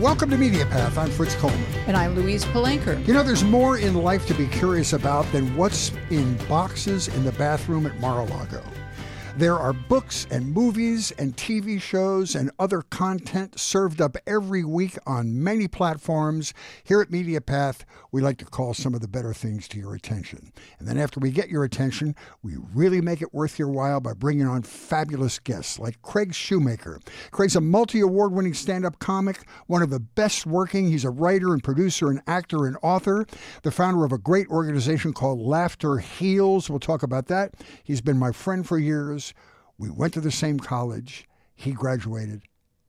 Welcome to Media Path. I'm Fritz Coleman. And I'm Louise Palanker. You know, there's more in life to be curious about than what's in boxes in the bathroom at Mar a Lago. There are books and movies and TV shows and other content served up every week on many platforms. Here at MediaPath, we like to call some of the better things to your attention. And then after we get your attention, we really make it worth your while by bringing on fabulous guests like Craig Shoemaker. Craig's a multi award winning stand up comic, one of the best working. He's a writer and producer and actor and author, the founder of a great organization called Laughter Heals. We'll talk about that. He's been my friend for years. We went to the same college. He graduated.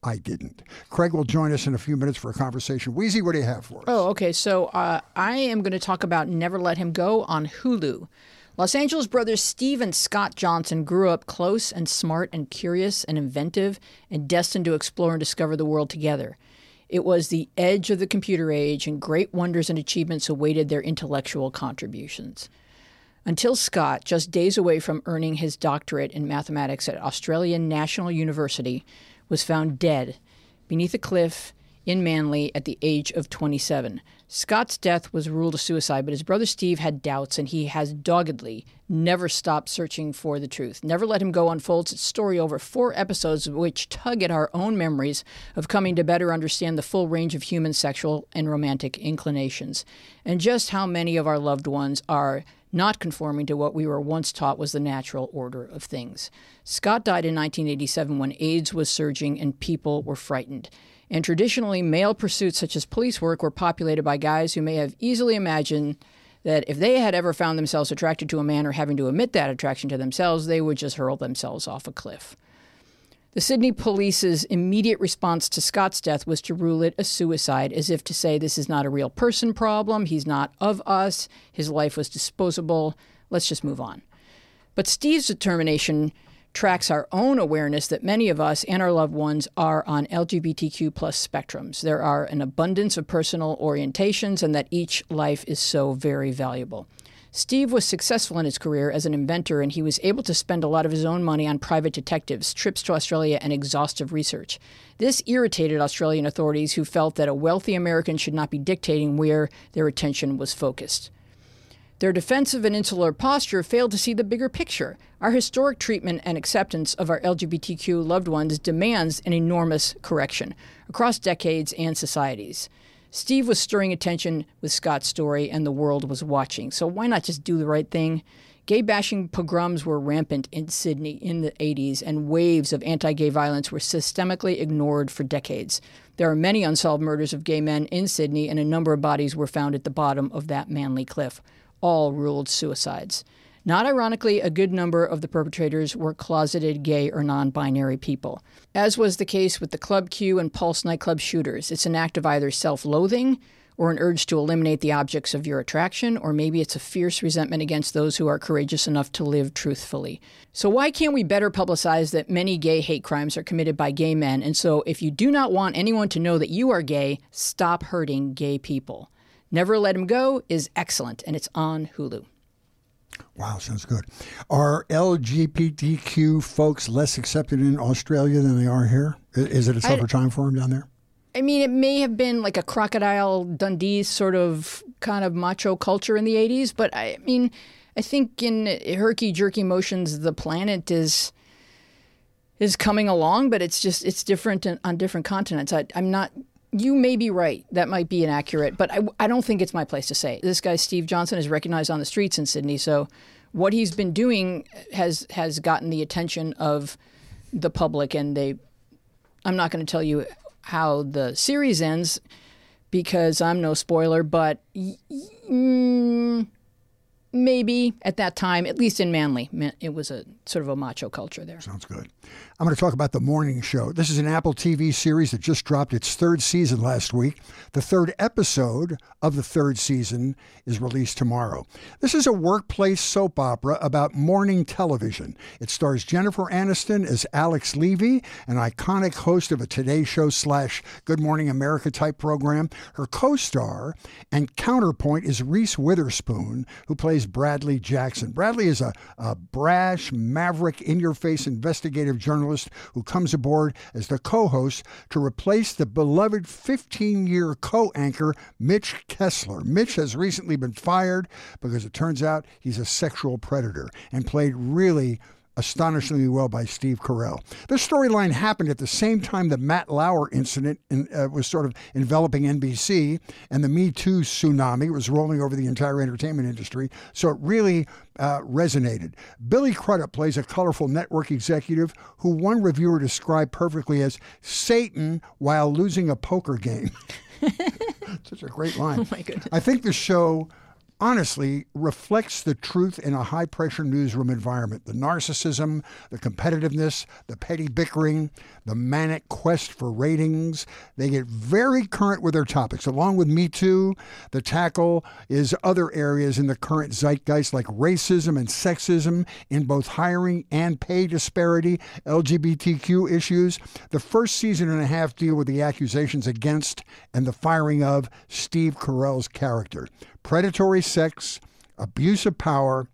I didn't. Craig will join us in a few minutes for a conversation. Wheezy, what do you have for us? Oh, okay. So uh, I am going to talk about Never Let Him Go on Hulu. Los Angeles brothers Steve and Scott Johnson grew up close and smart and curious and inventive and destined to explore and discover the world together. It was the edge of the computer age, and great wonders and achievements awaited their intellectual contributions until Scott, just days away from earning his doctorate in mathematics at Australian National University, was found dead beneath a cliff in Manly at the age of 27. Scott's death was ruled a suicide, but his brother Steve had doubts, and he has doggedly never stopped searching for the truth. Never Let Him Go unfolds its story over four episodes, which tug at our own memories of coming to better understand the full range of human sexual and romantic inclinations, and just how many of our loved ones are not conforming to what we were once taught was the natural order of things. Scott died in 1987 when AIDS was surging and people were frightened. And traditionally, male pursuits such as police work were populated by guys who may have easily imagined that if they had ever found themselves attracted to a man or having to admit that attraction to themselves, they would just hurl themselves off a cliff. The Sydney police's immediate response to Scott's death was to rule it a suicide, as if to say this is not a real person problem, he's not of us, his life was disposable, let's just move on. But Steve's determination tracks our own awareness that many of us and our loved ones are on LGBTQ plus spectrums. There are an abundance of personal orientations, and that each life is so very valuable. Steve was successful in his career as an inventor, and he was able to spend a lot of his own money on private detectives, trips to Australia, and exhaustive research. This irritated Australian authorities who felt that a wealthy American should not be dictating where their attention was focused. Their defensive and insular posture failed to see the bigger picture. Our historic treatment and acceptance of our LGBTQ loved ones demands an enormous correction across decades and societies. Steve was stirring attention with Scott's story, and the world was watching. So why not just do the right thing? Gay bashing pogroms were rampant in Sydney in the 80s, and waves of anti gay violence were systemically ignored for decades. There are many unsolved murders of gay men in Sydney, and a number of bodies were found at the bottom of that Manly cliff, all ruled suicides. Not ironically, a good number of the perpetrators were closeted gay or non binary people. As was the case with the Club Q and Pulse nightclub shooters, it's an act of either self loathing or an urge to eliminate the objects of your attraction, or maybe it's a fierce resentment against those who are courageous enough to live truthfully. So, why can't we better publicize that many gay hate crimes are committed by gay men? And so, if you do not want anyone to know that you are gay, stop hurting gay people. Never Let Him Go is excellent, and it's on Hulu. Wow, sounds good. Are LGBTQ folks less accepted in Australia than they are here? Is it a tougher time for them down there? I mean, it may have been like a crocodile Dundee sort of kind of macho culture in the 80s, but I mean, I think in herky jerky motions, the planet is is coming along, but it's just it's different on different continents. I, I'm not you may be right. That might be inaccurate, but I, I don't think it's my place to say. This guy, Steve Johnson, is recognized on the streets in Sydney. So what he's been doing has has gotten the attention of the public. And they, I'm not going to tell you how the series ends because I'm no spoiler, but. Mm, maybe at that time, at least in Manly, it was a sort of a macho culture there. Sounds good. I'm going to talk about The Morning Show. This is an Apple TV series that just dropped its third season last week. The third episode of the third season is released tomorrow. This is a workplace soap opera about morning television. It stars Jennifer Aniston as Alex Levy, an iconic host of a Today Show slash Good Morning America type program. Her co star and counterpoint is Reese Witherspoon, who plays plays Bradley Jackson. Bradley is a, a brash, maverick, in your face investigative journalist who comes aboard as the co host to replace the beloved 15 year co anchor, Mitch Kessler. Mitch has recently been fired because it turns out he's a sexual predator and played really astonishingly well by Steve Carell. This storyline happened at the same time the Matt Lauer incident in, uh, was sort of enveloping NBC, and the Me Too tsunami was rolling over the entire entertainment industry. So it really uh, resonated. Billy Crudup plays a colorful network executive who one reviewer described perfectly as Satan while losing a poker game. Such a great line. Oh my goodness. I think the show honestly reflects the truth in a high pressure newsroom environment. The narcissism, the competitiveness, the petty bickering, the manic quest for ratings. They get very current with their topics. Along with Me Too, the tackle is other areas in the current zeitgeist like racism and sexism in both hiring and pay disparity, LGBTQ issues. The first season and a half deal with the accusations against and the firing of Steve Carell's character predatory sex, abuse of power.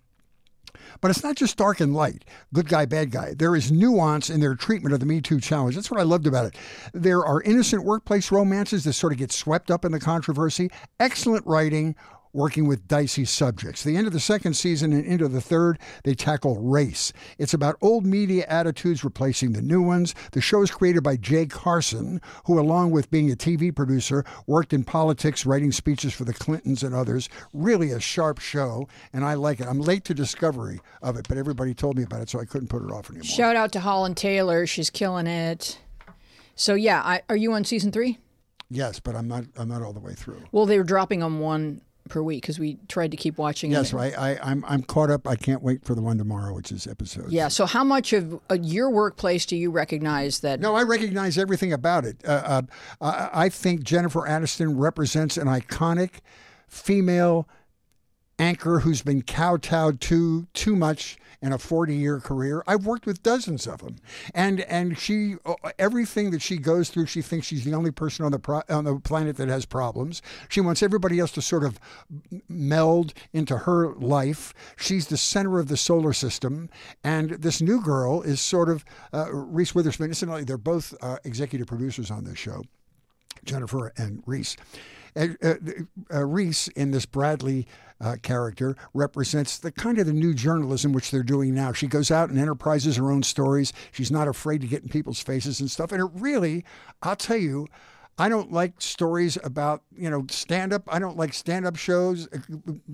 But it's not just dark and light, good guy, bad guy. There is nuance in their treatment of the Me Too challenge. That's what I loved about it. There are innocent workplace romances that sort of get swept up in the controversy, excellent writing, working with dicey subjects. The end of the second season and into the third, they tackle race. It's about old media attitudes replacing the new ones. The show is created by Jay Carson, who, along with being a TV producer, worked in politics, writing speeches for the Clintons and others. Really a sharp show, and I like it. I'm late to discovery of it, but everybody told me about it, so I couldn't put it off anymore. Shout out to Holland Taylor. She's killing it. So yeah, I, are you on season three? Yes, but I'm not. I'm not all the way through. Well, they were dropping them one per week because we tried to keep watching. Yes, right. I, I'm I'm caught up. I can't wait for the one tomorrow, which is episode. Yeah. So how much of uh, your workplace do you recognize that? No, I recognize everything about it. Uh, uh, I I think Jennifer Aniston represents an iconic female anchor who's been kowtowed to too much in a 40-year career. I've worked with dozens of them, and and she everything that she goes through, she thinks she's the only person on the pro, on the planet that has problems. She wants everybody else to sort of meld into her life. She's the center of the solar system, and this new girl is sort of uh, Reese Witherspoon. Incidentally, they're both uh, executive producers on this show. Jennifer and Reese. Uh, uh, uh, Reese in this Bradley uh, character represents the kind of the new journalism which they're doing now. She goes out and enterprises her own stories. She's not afraid to get in people's faces and stuff. And it really, I'll tell you, I don't like stories about you know stand up. I don't like stand up shows uh,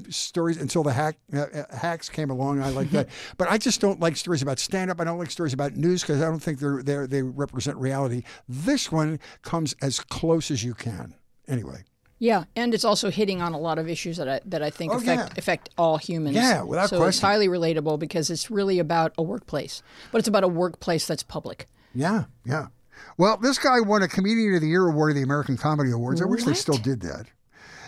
stories until the hack uh, uh, hacks came along. I like that, but I just don't like stories about stand up. I don't like stories about news because I don't think they're they they represent reality. This one comes as close as you can. Anyway. Yeah, and it's also hitting on a lot of issues that I that I think Oh, affect yeah. affect all humans. Yeah, without so it's highly relatable because it's really about a workplace, but it's about a workplace that's public. Yeah, yeah. Well, this guy won a Comedian of the Year award at the American Comedy Awards. I wish they still did that.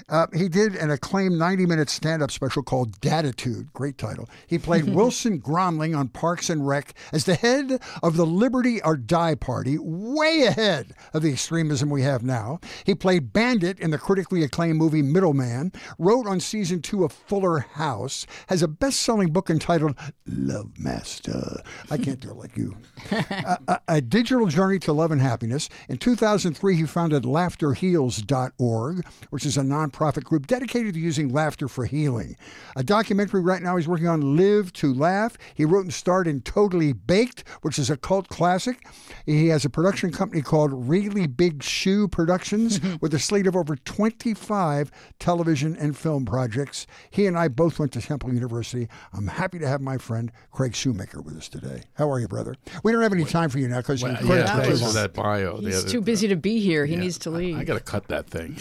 Uh, he did an acclaimed 90 minute stand up special called Daditude. Great title. He played Wilson Gromling on Parks and Rec as the head of the Liberty or Die Party, way ahead of the extremism we have now. He played Bandit in the critically acclaimed movie Middleman, wrote on season two of Fuller House, has a best selling book entitled Love Master. I can't do it like you a, a- a digital journey to love and happiness. In 2003, he founded laughterheals.org, which is a nonprofit group dedicated to using laughter for healing. A documentary right now he's working on, Live to Laugh. He wrote and starred in Totally Baked, which is a cult classic. He has a production company called Really Big Shoe Productions with a slate of over 25 television and film projects. He and I both went to Temple University. I'm happy to have my friend Craig Shoemaker with us today. How are you, brother? We don't have any time for you now because Well, you yeah, that was- for that bio. He's The- too busy uh, to be here. He yeah, needs to leave. I, I got to cut that thing.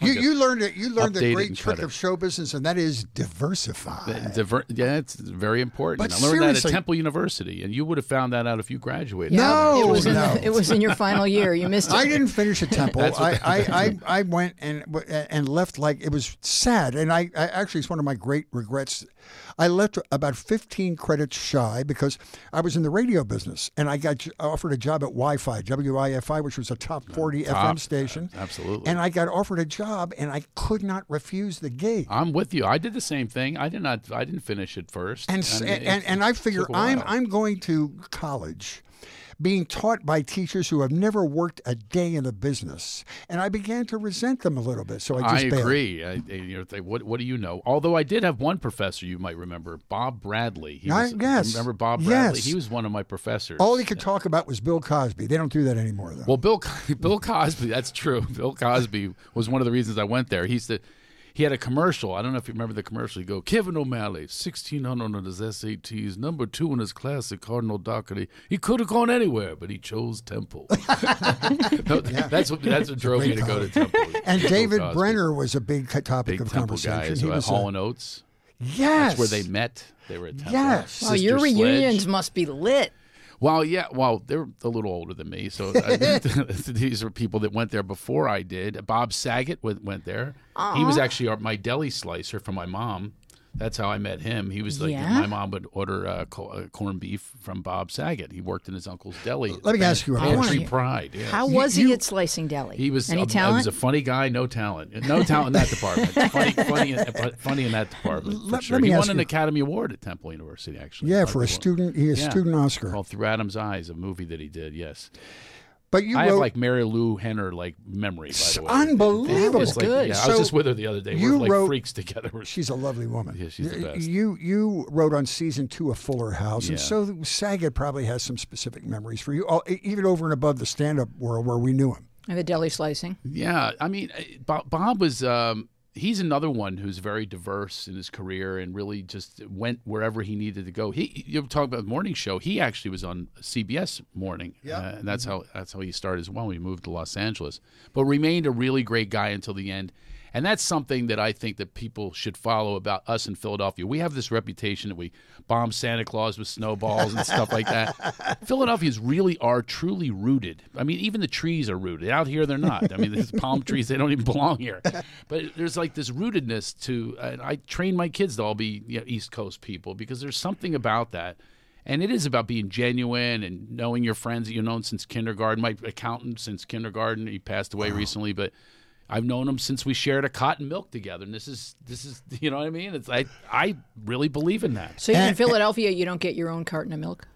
You, you learned it. You learned the great trick of show business, and that is diversify. Diver- yeah, it's very important. But I learned that seriously- at Temple University, and you would have found that out if you graduated. No, it was in no. it was in your final year. You missed it. I didn't finish at Temple. That's I, I, I, I went and and left like it was sad, and I, I actually it's one of my great regrets. I left about 15 credits shy because I was in the radio business, and I got offered a job at Wi-Fi, WIFI, which was a top uh, 40 FM Top, uh, station. absolutely. And I got offered a job, and I could not refuse the gig. I'm with you. I did the same thing. I did not. I didn't finish it first. and I mean, and, and, and I figure I'm. I'm going to college, being taught by teachers who have never worked a day in the business, and I began to resent them a little bit. So I I just bailed. agree. I, I- you know, they- what what do you know? Although I did have one professor you might remember, Bob Bradley. He I- was, yes. Remember Bob Bradley? Yes. He was one of my professors. All he could talk about was Bill Cosby. They don't do that anymore, though. Well, Bill Bill Cosby, that's true. Bill Cosby was one of the reasons I went there. He's the he had a commercial. I don't know if you remember the commercial. He go, Kevin O'Malley, sixteen hundred on his SATs, number two in his class at Cardinal Dougherty. He could have gone anywhere, but he chose Temple. No, That's what that's what drove me to go to. Temple. and David Cosby. Brenner was a big topic big of Temple conversation. guys. He He was a- Hall and Oates. yes, That's where they met. They were at Temple. Yes. Wow, Sister your Sledge. reunions must be lit. Well, yeah. Well, they're a little older than me, so I, uh, these are people that went there before I did. Bob Saget went, went there. He was actually our, my deli slicer for my mom. That's how I met him. He was like Yeah? my mom would order uh, co- uh, corned beef from Bob Saget. He worked in his uncle's deli. Let me ask you a Pantry question. Pride. Yeah. How You- was he at Slicing Deli? He was Any a, talent? He was a funny guy, no talent, no talent in that department. funny, funny, in- funny in that department. For Let- sure. let me he ask won an you- Academy Award at Temple University, actually. yeah, for a student, he a Yeah. student Oscar. Called Through Adam's Eyes, a movie that he did. Yes. But you I wrote have like Marilu Henner like memory. By the way, unbelievable. That was like- good. Yeah, I was just with her the other day. you We're like wrote- freaks together. She's a lovely woman. Yeah, she's the best. You you wrote on season two of Fuller House, and so Saget probably has some specific memories for you, all- even over and above the stand-up world where we knew him. and the deli slicing. Yeah, I mean, Bob, Bob was. Um, he's another one who's very diverse in his career and really just went wherever he needed to go. He you talk about the morning show. He actually was on CBS morning, Yeah. uh, and that's how that's how he started as well. When he moved to Los Angeles, but remained a really great guy until the end. And that's something that I think that people should follow about us in Philadelphia. We have this reputation that we bomb Santa Claus with snowballs and stuff like that. Philadelphians really are truly rooted. I mean, even the trees are rooted. Out here, they're not. I mean, there's palm trees; they don't even belong here. But there's like this rootedness to. And I train my kids to all be you know, East Coast people because there's something about that. And it is about being genuine and knowing your friends that you've known since kindergarten. My accountant since kindergarten, he passed away recently, but I've known him since we shared a cotton milk together. And this is this is you know what I mean? It's I I really believe in that. So in Philadelphia, you don't get your own carton of milk.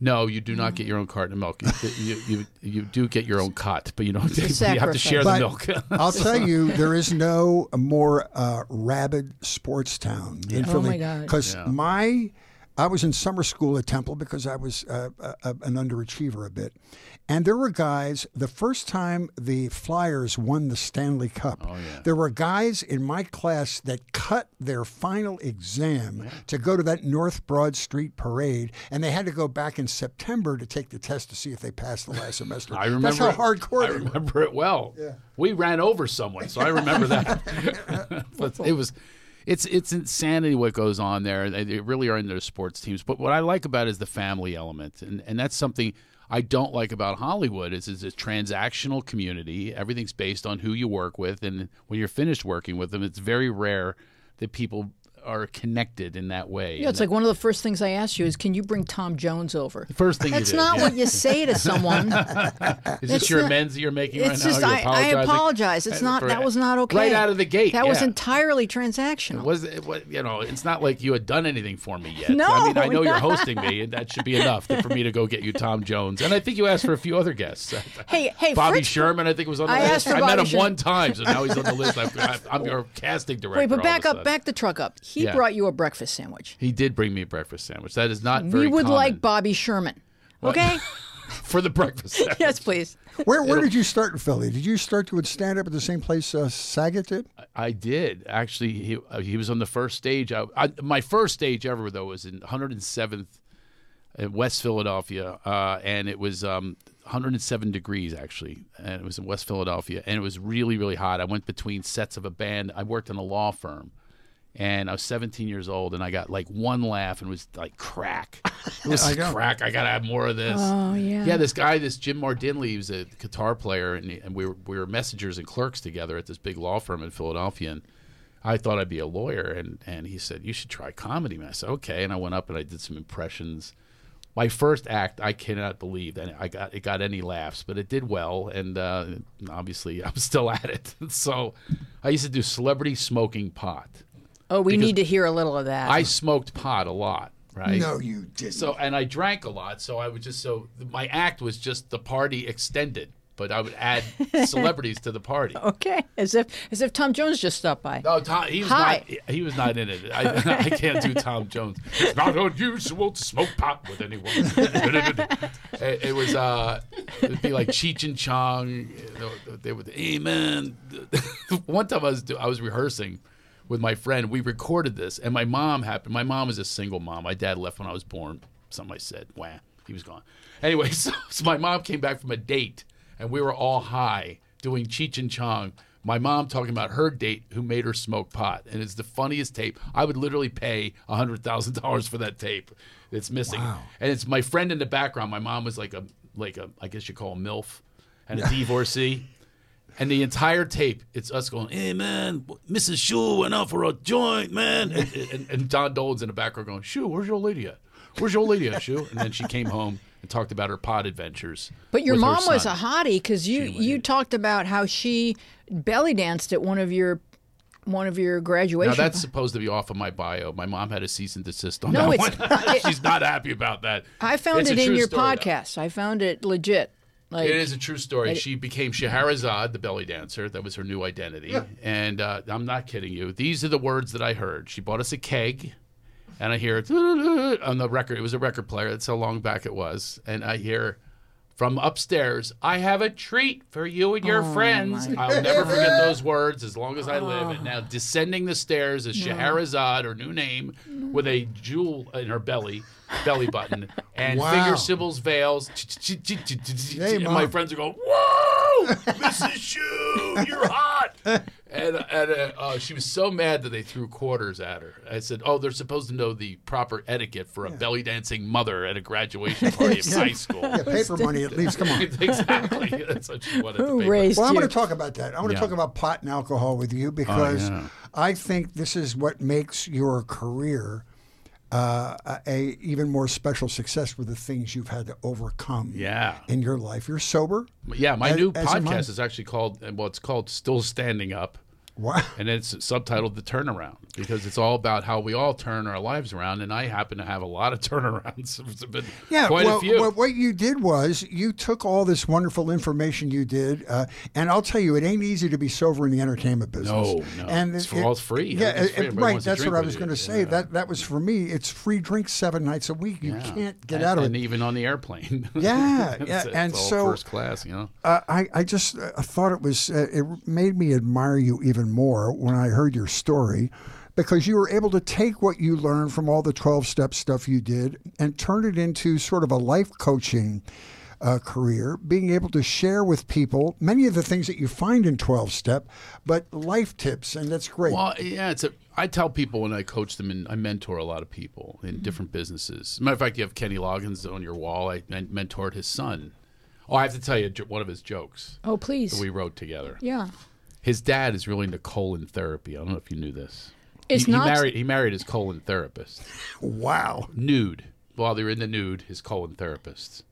No, you do not get your own carton of milk. You you, you, you do get your own cot, but you don't. You have to sacrifice. share the milk. I'll tell you, there is no more uh, rabid sports town than Oh, Philly. my God. Because Yeah. my, I was in summer school at Temple because I was uh, a, a, an underachiever a bit, and there were guys. The first time the Flyers won the Stanley Cup, Oh, yeah. there were guys in my class that cut their final exam to go to that North Broad Street parade, and they had to go back in September to take the test to see if they passed the last semester. I remember. That's how it. hardcore I remember it well. Yeah. We ran over someone, so I remember that. but it was. It's it's insanity what goes on there. They, really are in their sports teams. But what I like about is the family element, and and that's something I don't like about Hollywood. Is it's a transactional community. Everything's based on who you work with, and when you're finished working with them, it's very rare that people are connected in that way. Yeah, it's like one of the first things I asked you is, can you bring Tom Jones over? first thing That's you did, not yeah. what you say to someone. Is this your not- amends that you're making It's right just now? I, I apologize. It's not that was not okay. Right out of the gate. That was entirely transactional. It was it, you know? It's not like you had done anything for me yet. No, I mean I know you're hosting me, and that should be enough for me to go get you Tom Jones. And I think you asked for a few other guests. Hey, hey, Bobby Fritz- Sherman, I think was on the I list. I met him Sherman. one time, so now he's on the list. I'm, I'm your casting director. Wait, but back up, back the truck up. He Yeah. brought you a breakfast sandwich. He did bring me a breakfast sandwich. That is not very we would common like Bobby Sherman. Okay? for the breakfast. sandwich. yes, please. Where, where did you start in Philly? Did you start to stand up at the same place uh, Saget did? I did actually. He uh, he was on the first stage. I, I, my first stage ever though was in 107th in West Philadelphia, uh, and it was um, 107 degrees actually, and it was in West Philadelphia, and it was really really hot. I went between sets of a band. I worked in a law firm. And I was 17 years old, and I got like one laugh, and it was like crack. It was I crack. I gotta have more of this. Oh, yeah. Yeah, this guy, this Jim Mardinley, he was a guitar player, and, he- and we were we were messengers and clerks together at this big law firm in Philadelphia. And I thought I'd be a lawyer, and and he said you should try comedy. Man, I said okay, and I went up and I did some impressions. My first act, I cannot believe that I got it got any laughs, but it did well, and uh, obviously I'm still at it. so I used to do celebrity smoking pot. Oh, we need to hear a little of that. I smoked pot a lot, right? No, you didn't. So and I drank a lot, so I would just so my act was just the party extended, but I would add celebrities to the party. okay, as if as if Tom Jones just stopped by. No, Tom, he was Hi. not. He was not in it. I, I can't do Tom Jones. It's not unusual to smoke pot with anyone. it, it was. Uh, it'd be like Cheech and Chong. you know, They would. Amen. One time I was I was rehearsing with my friend. We recorded this, and my mom happened. My mom was a single mom. My dad left when I was born. Something I said. Wah. He was gone. Anyway, so, so my mom came back from a date, and we were all high doing Cheech and Chong. My mom talking about her date who made her smoke pot, and it's the funniest tape. I would literally pay hundred thousand dollars for that tape. It's missing, and it's my friend in the background. My mom was like a like a I guess you call a milf, and a divorcee. And the entire tape, it's us going, "Hey man, Mrs. Shu went out for a joint, man," and, and, and Don Dolan's in the background going, "Shu, where's your lady at? Where's your lady at, Shu?" And then she came home and talked about her pod adventures. But your mom was a hottie because you you talked about how she belly danced at one of your one of your graduation. Now that's supposed to be off of my bio. My mom had a cease and desist on No, that it's- one. She's not happy about that. I found It's it in your story, though. podcast. I found it legit. Like It is a true story. She became Scheherazade, the belly dancer. That was her new identity. And uh, I'm not kidding you. These are the words that I heard. She bought us a keg, and I hear it on the record. It was a record player. That's how long back it was. And I hear from upstairs, I have a treat for you and your Oh, friends. I'll never forget those words as long as I live. And now descending the stairs is Scheherazade, her new name, with a jewel in her belly, belly button, and Wow. finger cymbals, veils. Hey, and my Mom. friends are going, "Whoa, Mrs. Shu, you're hot!" And, and uh, uh, she was so mad that they threw quarters at her. I said, "Oh, they're supposed to know the proper etiquette for a belly dancing mother at a graduation party of high school." yeah, paper money at least. Come on. exactly. That's what she wanted to who pay. raised Well, I'm you? going to talk about that. I want to Yeah. talk about pot and alcohol with you because yeah. I think this is what makes your career uh, a, even more special success with the things you've had to overcome Yeah. in your life. You're sober. Yeah, my As- new as podcast is actually called, well, it's called Still Standing Up. Wow. And it's subtitled The Turnaround because it's all about how we all turn our lives around. And I happen to have a lot of turnarounds. It's Yeah, quite well, a few. well, what you did was you took all this wonderful information you did, uh, and I'll tell you, it ain't easy to be sober in the entertainment business. No, no. and It's for all free. Yeah, Everything's free. Everybody right. That's what I was going to say. Yeah. That that was for me. It's free drinks seven nights a week. You Yeah. can't get and, out of and it. even on the airplane. Yeah, It's- yeah, it's and all so- first class, you know. Uh, I, I just uh, thought it was, uh, it made me admire you even more when I heard your story because you were able to take what you learned from all the 12 step stuff you did and turn it into sort of a life coaching uh, career, being able to share with people many of the things that you find in 12 step, but life tips, and that's great. Well, yeah, it's a. I tell people when I coach them, and I mentor a lot of people in different businesses. matter of fact, you have Kenny Loggins on your wall. I men- mentored his son. Oh, I have to tell you one of his jokes oh, please. that we wrote together. yeah. His dad is really into colon therapy. I don't know if you knew this. It's he, not- He married, he married his colon therapist. wow. Nude. While they were in the nude, his colon therapist.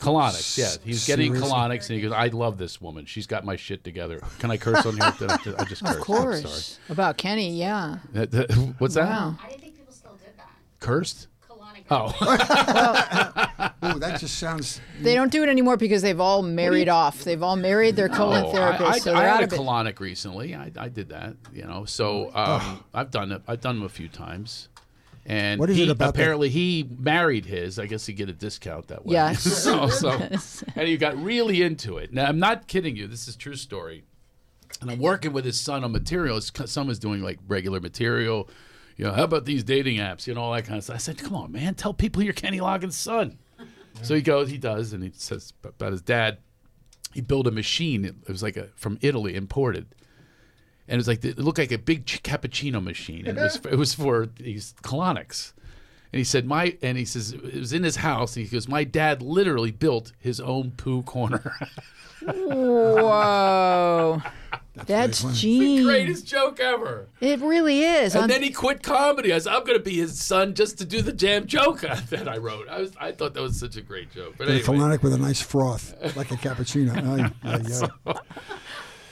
Colonics, yeah. He's getting Seriously? colonics, and he goes, "I love this woman. She's got my shit together." Can I curse on here? I, just cursed. Of I'm course. About Kenny, yeah. sorry. What's that? Wow. I didn't think people still did that. Cursed? Colonic. Oh, Oh, that just sounds. They don't do it anymore because they've all married off. They've all married their colon Oh, therapists, I, I, so I they're had out a of it. colonic recently. I, I did that, you know. So um, I've done it. I've done them a few times. And What is he, it about that- apparently he married his. I guess he get a discount that way. Yes. so, so and he got really into it. Now I'm not kidding you. This is a true story. And I'm working with his son on material. His son was doing like regular material. You know, how about these dating apps? You know, all that kind of stuff. I said, come on, man, tell people you're Kenny Loggins' son. So he goes, he does, and he says about his dad. He built a machine. It was like a from Italy, imported, and it was like it looked like a big cappuccino machine. And it was it was for these colonics. And he said, my and he says it was in his house. And he goes, my dad literally built his own poo corner. Whoa. That's genius. Greatest joke ever. It really is. And On- then he quit comedy. I said, I'm going to be his son just to do the jam joke that I wrote. I was, I thought that was such a great joke. But A anyway, colonic with a nice froth, like a cappuccino. Ay, ay, ay.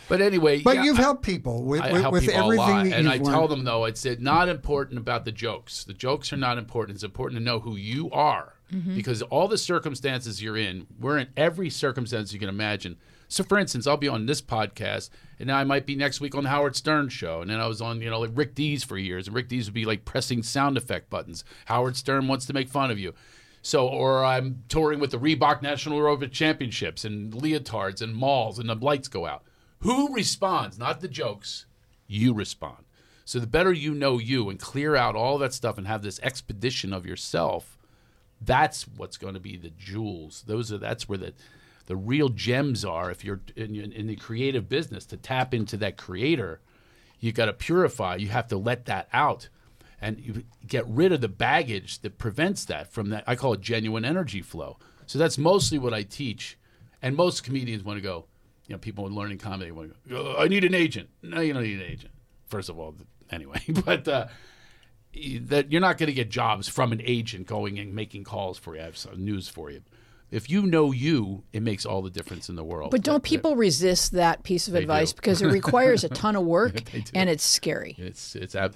But anyway, But yeah, you've I- helped people with, I with, help with people a everything lot, that and you've I learned. tell them though it's not important about the jokes. The jokes are not important. It's important to know who you are Mm-hmm. because all the circumstances you're in, we're in every circumstance you can imagine. So, for instance, I'll be on this podcast, and then I might be next week on the Howard Stern show, and then I was on you know like Rick Dees for years, and Rick Dees would be like pressing sound effect buttons. Howard Stern wants to make fun of you. So, or I'm touring with the Reebok National Aerobic Championships and leotards and malls, and the lights go out. Who responds? Not the jokes. You respond. So the better you know you and clear out all that stuff and have this expedition of yourself, that's what's going to be the jewels. Those are that's where the the real gems are. If you're in, in the creative business, to tap into that creator, you got to purify. You have to let that out, and you get rid of the baggage that prevents that from that. I call it genuine energy flow. So that's mostly what I teach, and most comedians want to go. You know, people learning comedy want to go. "Oh, I need an agent. No, you don't need an agent. First of all, anyway, but. Uh, that you're not going to get jobs from an agent going and making calls for you. I have some news for you. If you know you, it makes all the difference in the world. But don't people resist that piece of advice do. because it requires a ton of work and it's scary? It's it's ab-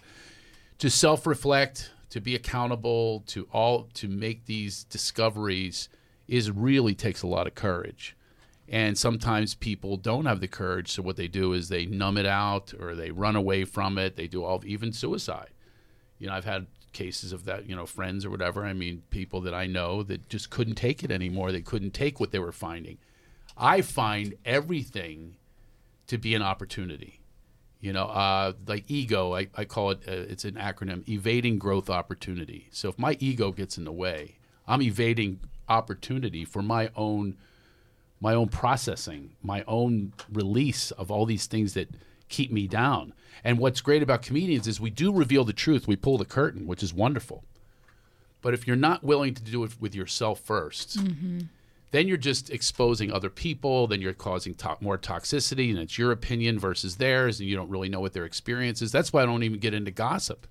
to self-reflect, to be accountable, to all to make these discoveries is really takes a lot of courage. And sometimes people don't have the courage, so what they do is they numb it out or they run away from it. They do all even suicide. You know, I've had cases of that, you know, friends or whatever. I mean, people that I know that just couldn't take it anymore. They couldn't take what they were finding. I find everything to be an opportunity. You know, uh, like ego, I, I call it, uh, it's an acronym, evading growth opportunity. So if my ego gets in the way, I'm evading opportunity for my own my own processing, my own release of all these things that keep me down. And what's great about comedians is we do reveal the truth. We pull the curtain, which is wonderful. But if you're not willing to do it with yourself 1st mm-hmm. then you're just exposing other people. Then you're causing to- more toxicity, and it's your opinion versus theirs, and you don't really know what their experience is. That's why I don't even get into gossip,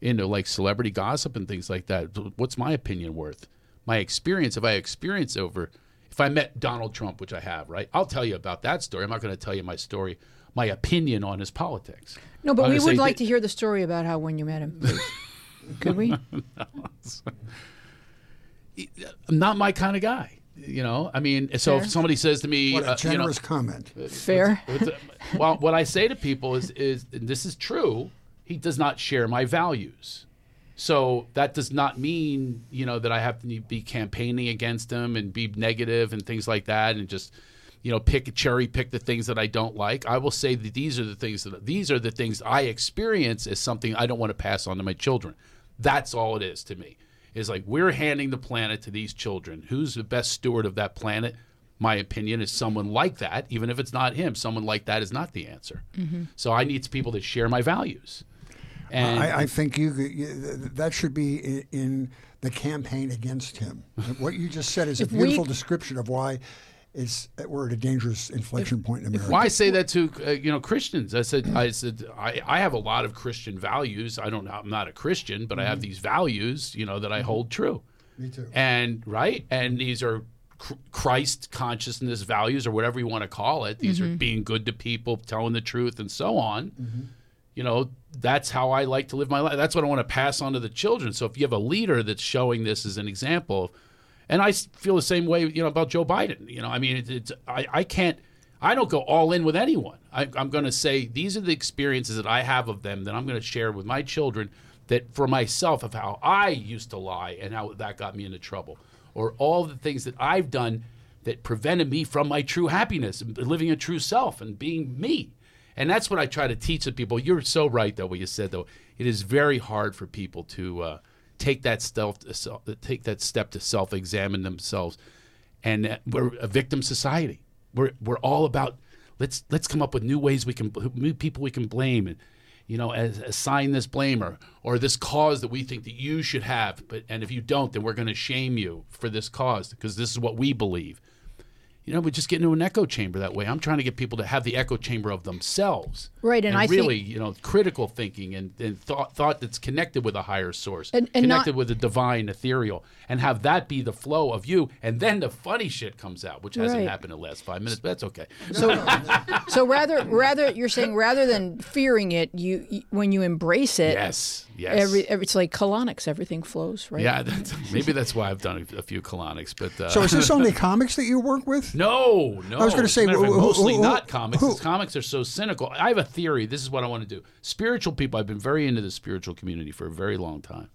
into like celebrity gossip and things like that. What's my opinion worth? My experience, if I experience over, if I met Donald Trump, which I have, right? I'll tell you about that story. I'm not going to tell you my story, my opinion on his politics. No, but we would like thi- to hear the story about how when you met him. Could we? not my kind of guy. You know, I mean, so Fair. if somebody says to me, What a uh, you know, generous comment. Fair. What's- well, what I say to people is, is and this is true. He does not share my values, so that does not mean you know that I have to be campaigning against him and be negative and things like that, and just you know pick a cherry pick the things that I don't like. I will say that these are the things that these are the things I experience as something I don't want to pass on to my children. That's all it is to me. Is like we're handing the planet to these children. Who's the best steward of that planet? my opinion is someone like that, even if it's not him, someone like that is not the answer. Mm-hmm. So I need people that share my values. And I, I think you, you that should be in, in the campaign against him. what you just said is a If we- beautiful description of why it's we're at a dangerous inflection point in America. why say that to uh, you know Christians? I said I said I, I have a lot of Christian values. I don't I'm not a Christian, but I have mm-hmm. these values, you know, that I mm-hmm. hold true. Me too. And right, and these are Christ consciousness values or whatever you want to call it. These are mm-hmm. being good to people, telling the truth, and so on. You know, that's how I like to live my life. That's what I want to pass on to the children. So if you have a leader that's showing this as an example, and I feel the same way, you know, about Joe Biden. You know, I mean, it, it's I, I can't. I don't go all in with anyone. I, I'm going to say these are the experiences that I have of them that I'm going to share with my children. That for myself of how I used to lie and how that got me into trouble, or all the things that I've done that prevented me from my true happiness and living a true self and being me. And that's what I try to teach the people. You're so right, though. What you said, though, it is very hard for people to uh, take that self, take that step to self-examine themselves. And uh, we're a victim society. We're we're all about let's let's come up with new ways we can new people we can blame and you know as, assign this blame or or this cause that we think that you should have. But and if you don't, then we're going to shame you for this cause because this is what we believe you know, we just get into an echo chamber that way. I'm trying to get people to have the echo chamber of themselves, Right, and I think- really, you know, critical thinking and, and thought thought that's connected with a higher source, And- and connected not- with the divine, ethereal, and have that be the flow of you, and then the funny shit comes out, which hasn't Right. happened in the last five minutes, but that's okay. So, so rather, rather, you're saying rather than fearing it, you, you when you embrace it, Yes, yes. every, every it's like colonics, everything flows, right? yeah, that's, maybe that's why I've done a, a few colonics, but uh, So is this only comics that you work with? No, no. I was gonna say, matter fact, who- who- mostly who- not comics. who- comics are so cynical. I have a theory. This is what I want to do. Spiritual people. I've been very into the spiritual community for a very long time.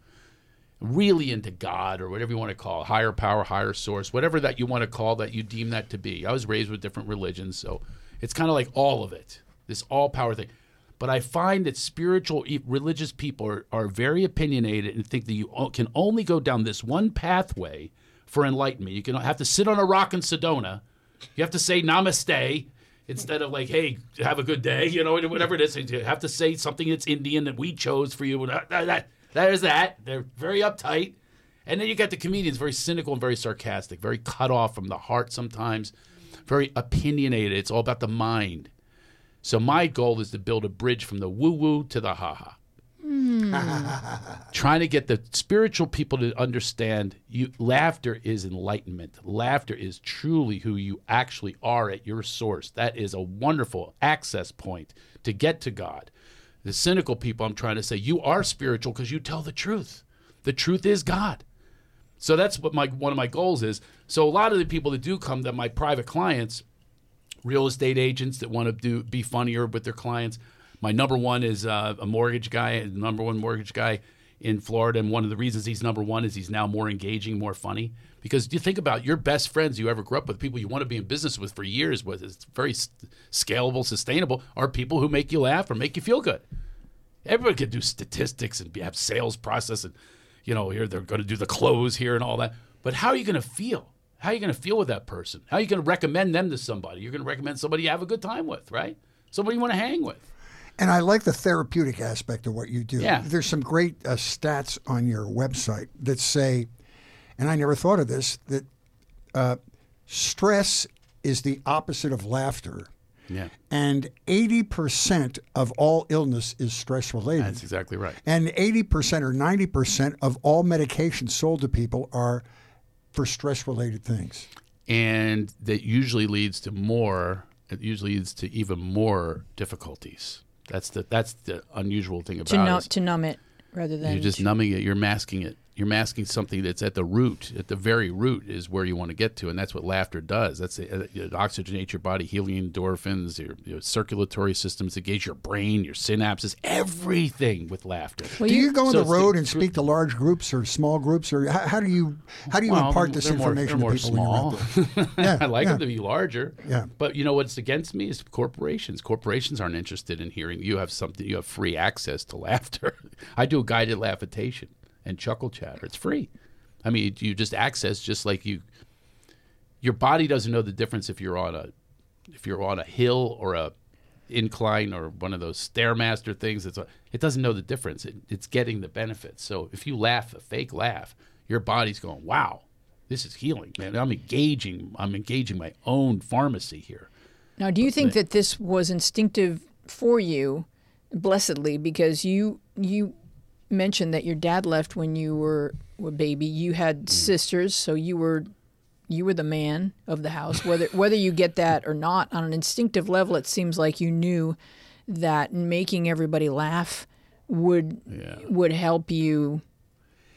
Really into God or whatever you want to call it, higher power, higher source, whatever that you want to call that you deem that to be. I was raised with different religions, so it's kind of like all of it. This all power thing. But I find that spiritual, religious people are, are very opinionated and think that you can only go down this one pathway for enlightenment. You can have to sit on a rock in Sedona. You have to say namaste instead of like, hey, have a good day, you know, whatever it is. You have to say something that's Indian that we chose for you. That, that, there's that. They're very uptight. And then you got the comedians, very cynical and very sarcastic, very cut off from the heart sometimes, very opinionated. It's all about the mind. So my goal is to build a bridge from the woo woo to the ha ha. Trying to get the spiritual people to understand you laughter is enlightenment. Laughter is truly who you actually are at your source. That is a wonderful access point to get to God. The cynical people I'm trying to say you are spiritual because you tell the truth. The truth is God. So that's what my one of my goals is. So a lot of the people that do come that my private clients, real estate agents that want to do be funnier with their clients. My number one is uh, a mortgage guy, number one mortgage guy in Florida, and one of the reasons he's number one is he's now more engaging, more funny. Because you think about your best friends you ever grew up with, people you want to be in business with for years, with it's very scalable, sustainable, are people who make you laugh or make you feel good. Everybody can do statistics and have sales process and you know here they're going to do the close here and all that. But how are you going to feel? How are you going to feel with that person? How are you going to recommend them to somebody? You're going to recommend somebody you have a good time with, right? Somebody you want to hang with. And I like the therapeutic aspect of what you do. Yeah. There's some great uh, stats on your website that say, and I never thought of this, that uh, stress is the opposite of laughter. Yeah, And 80% of all illness is stress related. that's exactly right. And 80% or 90% of all medications sold to people are for stress related things. And that usually leads to more. It usually leads to even more difficulties. That's the that's the unusual thing about To numb, it. to numb it rather than You're just numbing it. You're masking it. You're masking something that's at the root. At the very root is where you want to get to, and that's what laughter does. That's it, uh, it oxygenates your body, healing endorphins, your, your circulatory systems, engage your brain, your synapses, everything with laughter. Well, Do you go on so the road the- and speak to large groups or small groups, or how, how do you how do you Well, impart this information they're more to people when you're small. Yeah, I like yeah. them to be larger. Yeah. But you know what's against me is corporations. Corporations aren't interested in hearing you have something. You have free access to laughter. I do a guided laughitation and chuckle chatter. It's free. I mean, you just access just like you. Your body doesn't know the difference if you're on a, if you're on a hill or a incline or one of those stairmaster things. It's a, it doesn't know the difference. It, it's getting the benefits. So if you laugh a fake laugh, your body's going, "Wow, this is healing, man. I'm engaging. I'm engaging my own pharmacy here." Now, do you think that this was instinctive for you, blessedly, because you you mentioned that your dad left when you were a baby. You had mm. sisters, so you were you were the man of the house. Whether whether you get that or not, on an instinctive level, it seems like you knew that making everybody laugh would would help you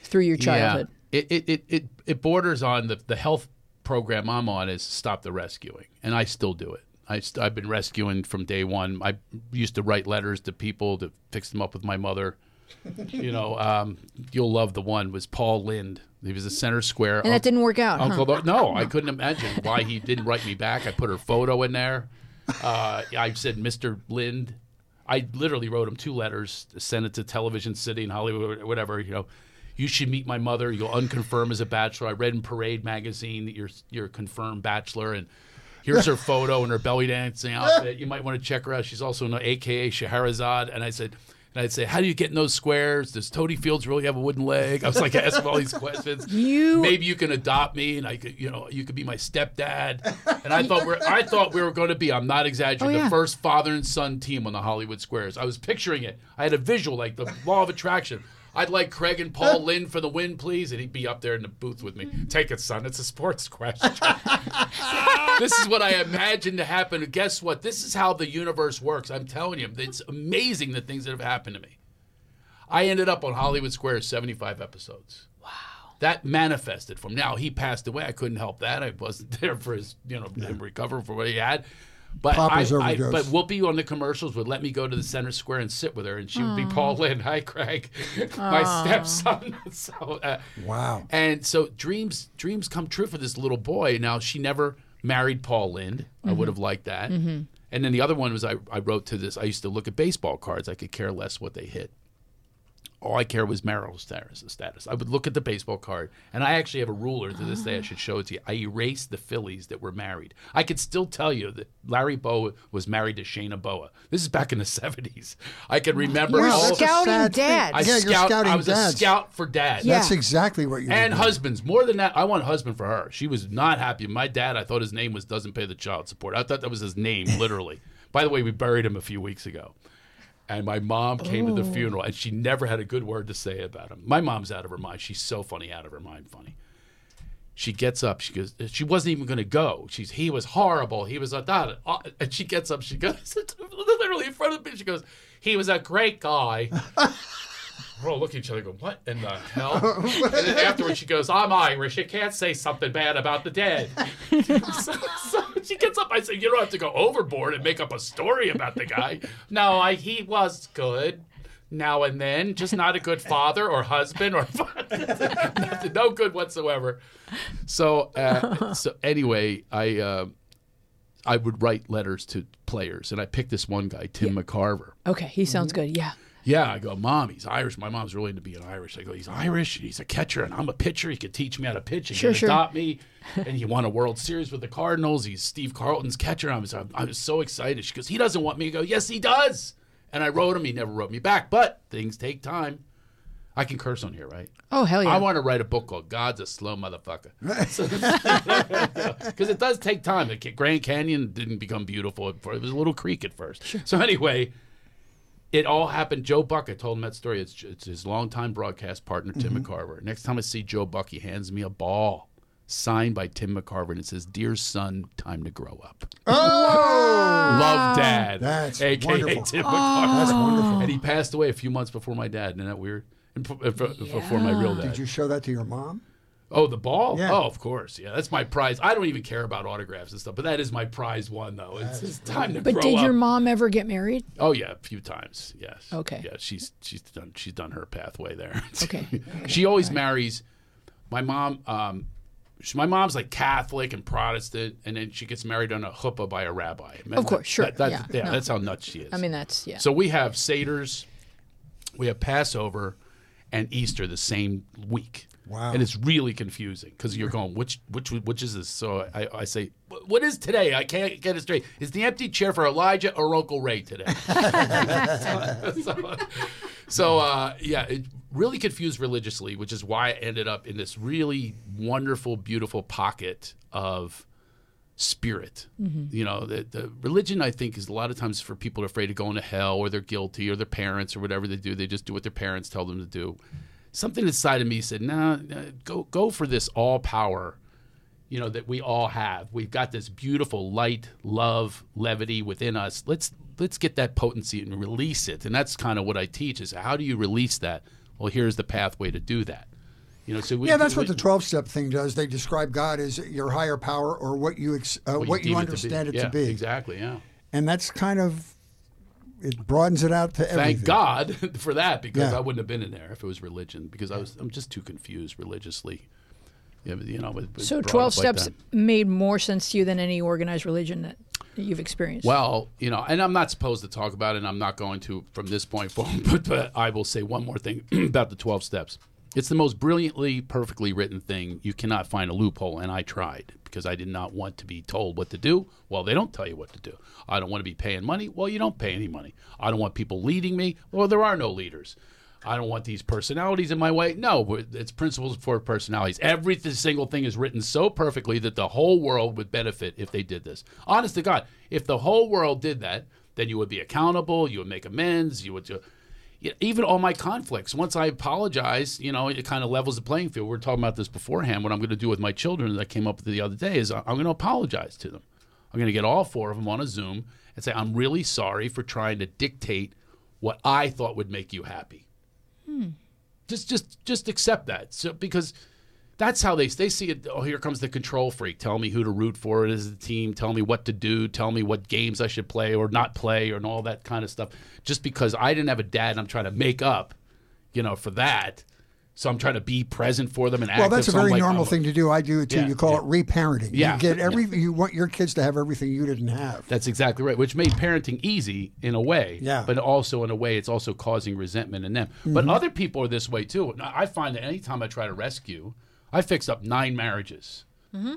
through your childhood. Yeah. It, it, it, it, it borders on the, the health program I'm on is Stop the Rescuing, and I still do it. I st- I've been rescuing from day one. I used to write letters to people to fix them up with my mother. you know, um, you'll love the one was Paul Lynde. He was a center square. And that didn't work out. huh? Uncle, no, I couldn't imagine why he didn't write me back. I put her photo in there. Uh, I said, Mr. Lynde. I literally wrote him two letters, sent it to Television City in Hollywood, whatever. You know, you should meet my mother. You'll unconfirm as a bachelor. I read in Parade magazine that you're you're a confirmed bachelor, and here's her photo and her belly dancing outfit. You might want to check her out. She's also an AKA Scheherazade. And I said, And I'd say, "How do you get in those squares? Does Tony Fields really have a wooden leg?" I was like asking all these questions. You- maybe you can adopt me, and I could, you know, you could be my stepdad. And I thought we're, I thought we were going to be. I'm not exaggerating. Oh, yeah. The first father and son team on the Hollywood Squares. I was picturing it. I had a visual, like the law of attraction. I'd like Craig and Paul Lynde for the win, please, and he'd be up there in the booth with me. Take it, son. It's a sports question. this is what I imagined to happen. And guess what? This is how the universe works. I'm telling you, it's amazing the things that have happened to me. I ended up on Hollywood Squares 75 episodes. Wow. That manifested from now. He passed away. I couldn't help that. I wasn't there for his, you know, him recover for what he had. But Papa's I, I, but Whoopi on the commercials would let me go to the center square and sit with her, and she would be Paul Lynde. Hi, Craig, my stepson. so, uh, Wow. and so dreams dreams come true for this little boy. Now she never married Paul Lynde. I would have liked that. And then the other one was I, I wrote to this. I used to look at baseball cards. I could care less what they hit. All I care was marital status. Status. I would look at the baseball card, and I actually have a ruler to this day. I should show it to you. I erased the Phillies that were married. I could still tell you that Larry Bowa was married to Sheena Bowa. This is back in the seventies. I can remember You're all. scouting dad. I Yeah, you're scouting I was dads. a scout for dad Yeah. That's exactly what you and were doing. husbands. More than that, I want a husband for her. She was not happy. My dad, I thought his name was doesn't pay the child support. I thought that was his name, literally. By the way, we buried him a few weeks ago. And my mom came to the oh. funeral, and she never had a good word to say about him. My mom's out of her mind. She's so funny, out of her mind, funny. She gets up. She goes. She wasn't even going to go. She's. He was horrible. He was a da, da." Uh, and she gets up. She goes literally in front of me. She goes. He was a great guy. We're all looking at each other, going, "What in the hell?" and then afterwards, she goes, "I'm Irish. You can't say something bad about the dead." so, so she gets up. I say, "You don't have to go overboard and make up a story about the guy." No, I, he was good now and then, just not a good father or husband or nothing, no good whatsoever. So, uh, so anyway, I uh, I would write letters to players, and I picked this one guy, Tim McCarver. Okay, he sounds good. Yeah. Yeah, I go, Mom, he's Irish. My mom's really into being an Irish. I go, he's Irish. He's a catcher, and I'm a pitcher. He could teach me how to pitch. He Sure, can sure. adopt me. And he won a World Series with the Cardinals. He's Steve Carlton's catcher. I was, I was so excited. She goes, he doesn't want me. I go, yes, he does. And I wrote him. He never wrote me back. But things take time. I can curse on here, right? Oh hell yeah. I want to write a book called God's a Slow Motherfucker. Because it does take time. The Grand Canyon didn't become beautiful. Before it was a little creek at first. Sure. So, anyway, it all happened. Joe Buck, I told him that story. It's, it's his longtime broadcast partner, Tim mm-hmm. McCarver. Next time I see Joe Buck, he hands me a ball signed by Tim McCarver, and it says, Dear son, time to grow up. oh, Love dad. That's AKA wonderful. Tim McCarver. that's wonderful. And he passed away a few months before my dad. Isn't that weird? And p- f- Before my real dad. Did you show that to your mom? Oh, the ball? Yeah. Oh, of course. Yeah, that's my prize. I don't even care about autographs and stuff, but that is my prize one, though. It's, it's time to but grow did up. your mom ever get married? oh yeah, a few times. Yes. Okay. Yeah, she's she's done she's done her pathway there. Okay. she always marries. My mom. Um, she, my mom's like Catholic and Protestant, and then she gets married on a chuppah by a rabbi. Of course, sure. That, that- Yeah, no. that's how nuts she is. I mean that's yeah. So we have Seder's, we have Passover, and Easter the same week. Wow. And it's really confusing because you're going, which which which is this? So I, I say, what is today? I can't get it straight. Is the empty chair for Elijah or Uncle Ray today? so, so, uh, yeah, it really confused religiously, which is why I ended up in this really wonderful, beautiful pocket of spirit. You know, the, the religion I think is a lot of times for people are afraid of going to hell or they're guilty or their parents or whatever they do, they just do what their parents tell them to do. Something inside of me said, "Nah, nah, go go for this all power." You know that we all have. We've got this beautiful light, love, levity within us. Let's let's get that potency and release it. And that's kind of what I teach: is how do you release that? Well, here's the pathway to do that. You know, so we, Yeah, that's what the 12 step thing does. They describe God as your higher power or what you ex- uh, what, you, deem understand it to Yeah, be. Exactly. Yeah. And that's kind of it broadens it out to everything. Thank God for that because Yeah. I wouldn't have been in there if it was religion because I was I'm just too confused religiously. Yeah, you know. with- with so twelve up like steps made more sense to you than any organized religion that you've experienced. Well, you know, and I'm not supposed to talk about it, and I'm not going to from this point forward. But, but I will say one more thing about the 12 steps. It's the most brilliantly, perfectly written thing. You cannot find a loophole, and I tried because I did not want to be told what to do. Well, they don't tell you what to do. I don't want to be paying money. Well, you don't pay any money. I don't want people leading me. Well, there are no leaders. I don't want these personalities in my way. No, it's principles for personalities. Every single thing is written so perfectly that the whole world would benefit if they did this. Honest to God, if the whole world did that, then you would be accountable. You would make amends. You would. Even all my conflicts, once I apologize, you know, it kind of levels the playing field. We are talking about this beforehand. What I'm going to do with my children that came up the other day is I'm going to apologize to them. I'm going to get all four of them on a Zoom and say, I'm really sorry for trying to dictate what I thought would make you happy. Hmm. Just, just, just accept that. So because that's how they they see it. Oh, here comes the control freak. Tell me who to root for as a team. Tell me what to do. Tell me what games I should play or not play, or and all that kind of stuff. Just because I didn't have a dad, I'm trying to make up, you know, for that. So I'm trying to be present for them and well, that's a very like, normal thing to do. I do it too. Yeah, you call yeah. it reparenting. Yeah. You get every you want your kids to have everything you didn't have. That's exactly right. Which made parenting easy in a way. Yeah. But also in a way it's also causing resentment in them. Mm-hmm. But other people are this way too. I find that anytime I try to rescue, I fixed up nine marriages. Mm-hmm.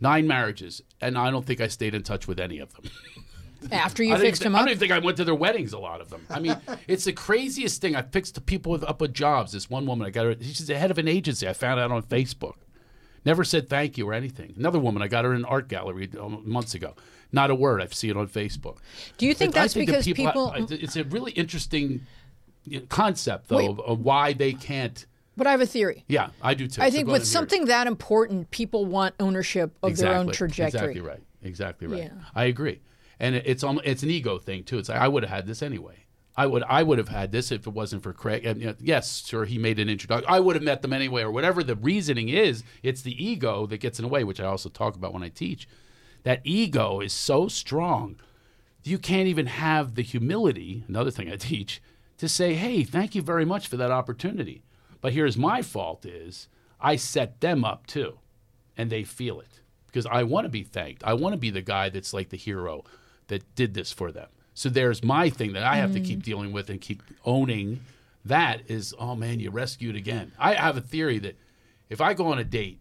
Nine marriages, and I don't think I stayed in touch with any of them. After you fixed them up? I don't even think I went to their weddings, a lot of them. I mean, it's the craziest thing. I fixed people with up with jobs. This one woman, I got her, she's the head of an agency. I found out on Facebook. Never said thank you or anything. Another woman, I got her in an art gallery um, months ago. Not a word. I see it on Facebook. Do you think but that's think because that people, people... it's a really interesting concept, though, Wait. of why they can't. But I have a theory. Yeah, I do too. I think with something that important, people want ownership of exactly. their own trajectory. Exactly right. Exactly right. Yeah. I agree and it's it's an ego thing too. It's like I would have had this anyway. I would I would have had this if it wasn't for Craig. And, you know, yes, sure, he made an introduction. I would have met them anyway, or whatever the reasoning is. It's the ego that gets in the way, which I also talk about when I teach. That ego is so strong, you can't even have the humility. Another thing I teach to say, "Hey, thank you very much for that opportunity." But here's my fault: is I set them up too, and they feel it because I want to be thanked. I want to be the guy that's like the hero that did this for them. So there's my thing that I have mm. to keep mm. dealing with and keep owning. That is, oh man, you rescued again. I have a theory that if I go on a date,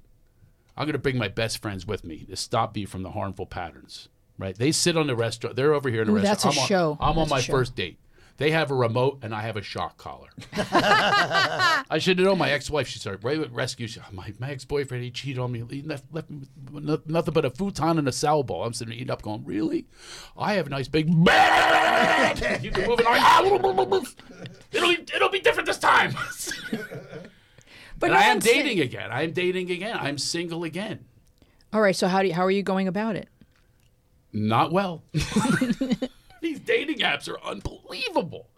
I'm going to bring my best friends with me to stop me from the harmful patterns. Right? They sit on the restaurant. They're over here in the Ooh, restaurant. That's a I'm show. On, I'm that's on my first date. They have a remote and I have a shock collar. I should know my ex-wife. She started right with rescue. She, my, my ex-boyfriend he cheated on me. He left, left me with nothing but a futon and a salad bowl. I'm sitting eating up, going, really? I have a nice big. you can move it. it'll be it'll be different this time. but I am dating again. I am dating again. I'm single again. All right. So how do you, how are you going about it? Not well. These dating apps are unbelievable.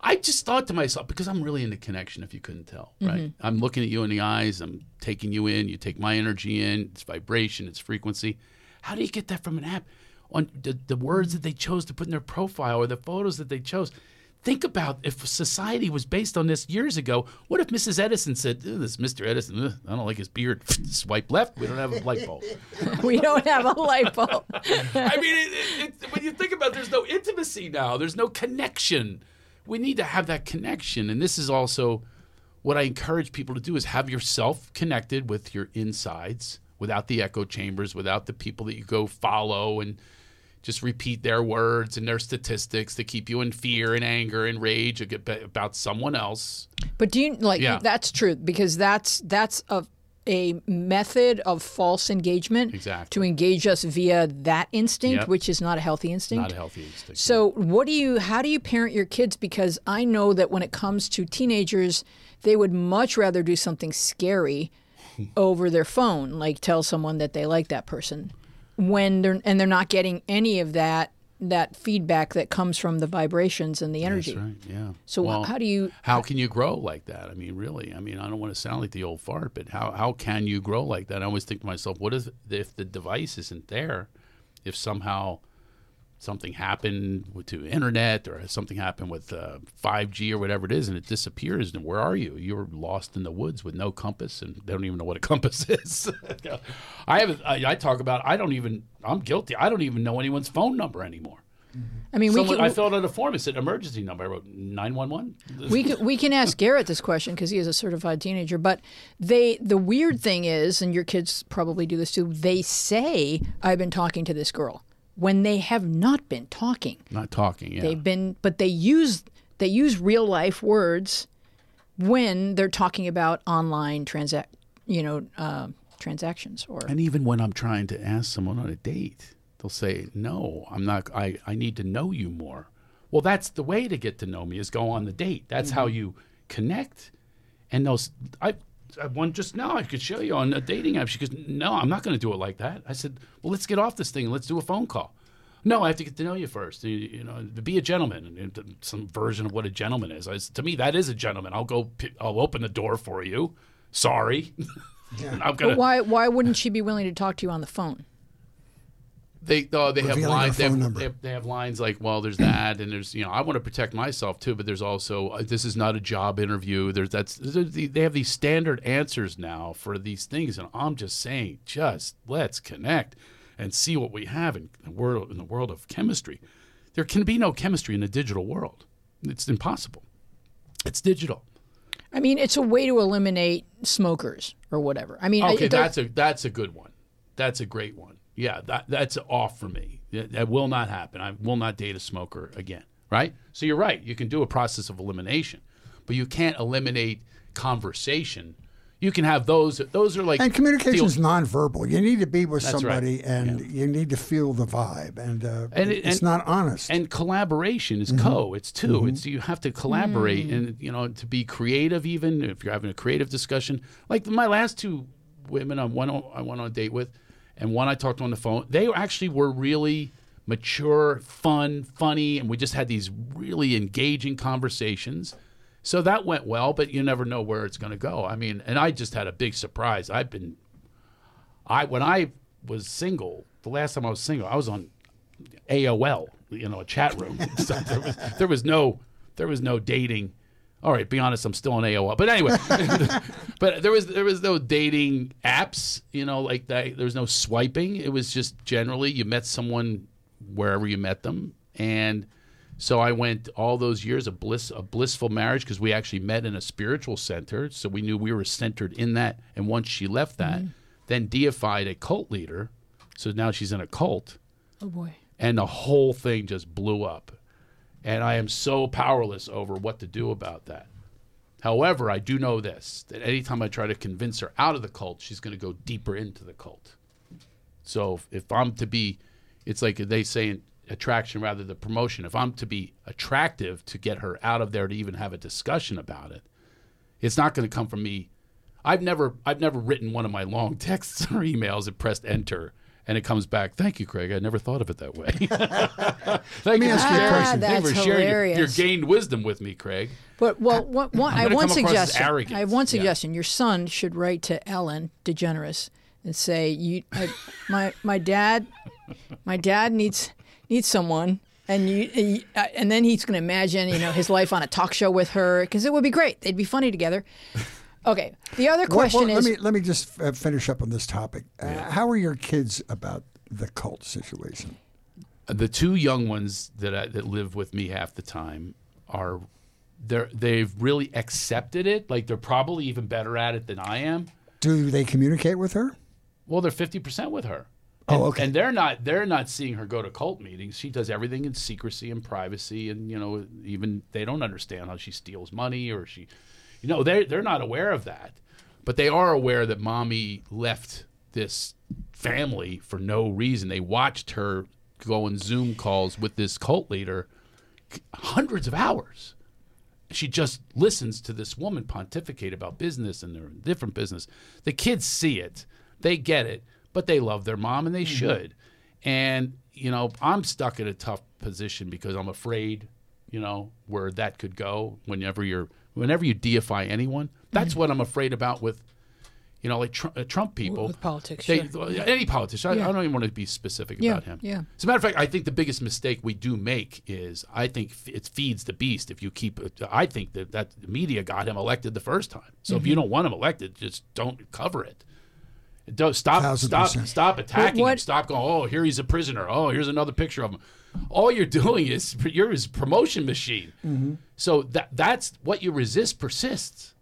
I just thought to myself, because I'm really into connection, if you couldn't tell, right? Mm-hmm. I'm looking at you in the eyes, I'm taking you in, you take my energy in, it's vibration, it's frequency. How do you get that from an app? On the, the words that they chose to put in their profile or the photos that they chose, Think about if society was based on this years ago. What if Mrs. Edison said, "This Mr. Edison, ugh, I don't like his beard. Swipe left. We don't have a light bulb. we don't have a light bulb." I mean, it, it, when you think about, it, there's no intimacy now. There's no connection. We need to have that connection, and this is also what I encourage people to do: is have yourself connected with your insides, without the echo chambers, without the people that you go follow and just repeat their words and their statistics to keep you in fear and anger and rage about someone else. But do you like yeah. that's true because that's that's a a method of false engagement exactly. to engage us via that instinct, yep. which is not a healthy instinct. Not a healthy instinct. So, what do you? How do you parent your kids? Because I know that when it comes to teenagers, they would much rather do something scary over their phone, like tell someone that they like that person when they're and they're not getting any of that that feedback that comes from the vibrations and the energy. That's right. Yeah. So well, how do you? How can you grow like that? I mean, really. I mean, I don't want to sound like the old fart, but how how can you grow like that? I always think to myself, what if if the device isn't there? If somehow something happened to internet or something happened with uh, 5G or whatever it is and it disappears, and where are you? You're lost in the woods with no compass and they don't even know what a compass is. I have I, I talk about I don't even I'm guilty. I don't even know anyone's phone number anymore. I mean, we Someone, can I filled out a form. It said emergency number. I wrote nine one one. we can, we can ask Garrett this question because he is a certified teenager. But they the weird thing is, and your kids probably do this too. They say I've been talking to this girl when they have not been talking. Not talking. Yeah. They've been, but they use they use real life words when they're talking about online transact, you know, uh, transactions or. And even when I'm trying to ask someone on a date, they'll say, "No, I'm not. I, I need to know you more." Well, that's the way to get to know me is go on the date. That's how you connect. And those, I one just now I could show you on a dating app. She goes, "No, I'm not going to do it like that." I said, "Well, let's get off this thing and let's do a phone call." No, I have to get to know you first. You, you know, be a gentleman, and- and some version of what a gentleman is. I, said, to me, that is a gentleman. I'll go. I'll open the door for you. Sorry, I'm gonna. But why why wouldn't she be willing to talk to you on the phone? They oh, they have lines. They have, they, have, they have lines like, well, there's that, and there's you know, I want to protect myself too, but there's also uh, this is not a job interview. There's that's they have these standard answers now for these things, and I'm just saying, just let's connect and see what we have in the world in the world of chemistry. There can be no chemistry in the digital world. It's impossible. It's digital. I mean, it's a way to eliminate smokers or whatever. I mean, Okay, it does- that's a that's a good one. That's a great one. Yeah, that that's off for me. That, that will not happen. I will not date a smoker again. Right? So you're right. You can do a process of elimination, but you can't eliminate conversation. You can have those. Those are like And communication is deal- nonverbal. You need to be with That's right. somebody, and you need to feel the vibe, and, uh, And it- it's and- not honest. and collaboration is mm-hmm. co it's 2 mm-hmm. it's you have to collaborate mm. and you know to be creative even if you're having a creative discussion like my last two women i went on, I went on a date with and one i talked on the phone they actually were really mature fun funny and we just had these really engaging conversations so that went well but you never know where it's going to go i mean and i just had a big surprise i've been i when i was single the last time i was single i was on AOL, you know, a chat room. There, was, there was no there was no dating. All right, be honest, I'm still on AOL. But anyway, but there was there was no dating apps, you know, like that. There was no swiping. It was just generally you met someone wherever you met them, and so I went all those years of bliss, a blissful marriage because we actually met in a spiritual center, so we knew we were centered in that. And once she left that, mm-hmm. then deified a cult leader, so now she's in a cult oh boy. and the whole thing just blew up. And I am so powerless over what to do about that. However, I do know this that anytime I try to convince her out of the cult, she's going to go deeper into the cult. So if, I'm to be, it's like they say in attraction rather than promotion. If I'm to be attractive to get her out of there to even have a discussion about it, it's not going to come from me. I've never I've never written one of my long texts or emails and pressed enter and it comes back. Thank you, Craig. I never thought of it that way. Thank me you for ask you a sharing- question. thank you for That's sharing your, your gained wisdom with me, Craig. But well, one, one, I have one come across as suggestion. I have one Yeah. suggestion. Your son should write to Ellen DeGeneres and say, "You, I, my my dad, my dad needs needs someone." And you, and you- uh, and then he's going to imagine, you know, his life on a talk show with her because it would be great. They'd be funny together. Okay. The other What- question is. let me let me just uh, finish up on this topic. Uh, How are your kids about the cult situation? the two young ones that I, that live with me half the time are they're they've really accepted it. Like they're probably even better at it than I am. Do they communicate with her? Well, they're fifty percent with her. Oh, And- okay. And they're not they're not seeing her go to cult meetings. She does everything in secrecy and privacy, and you know even they don't understand how she steals money or she, you know they're they're not aware of that, but they are aware that mommy left this family for no reason. They watched her go on Zoom calls with this cult leader, hundreds of hours she just listens to this woman pontificate about business and they're in different business. The kids see it, they get it, but they love their mom and they mm-hmm. should. And you know, I'm stuck in a tough position because I'm afraid, you know, where that could go whenever you're whenever you deify anyone. That's what I'm afraid about with you know, like Tr- uh, Trump people. with politics, They, sure. Any politician. I, Yeah. I don't even want to be specific Yeah, about him. yeah. As a matter of fact, I think the biggest mistake we do make is I think f- it feeds the beast. If you keep, I think that that the media got him elected the first time. So Mm-hmm. if you don't want him elected, just don't cover it. Don't stop, Thousand stop, percent. stop attacking what- him. Stop going. Oh, here he's a prisoner. Oh, here's another picture of him. All you're doing is you're his promotion machine. Mm-hmm. So that that's what you resist persists.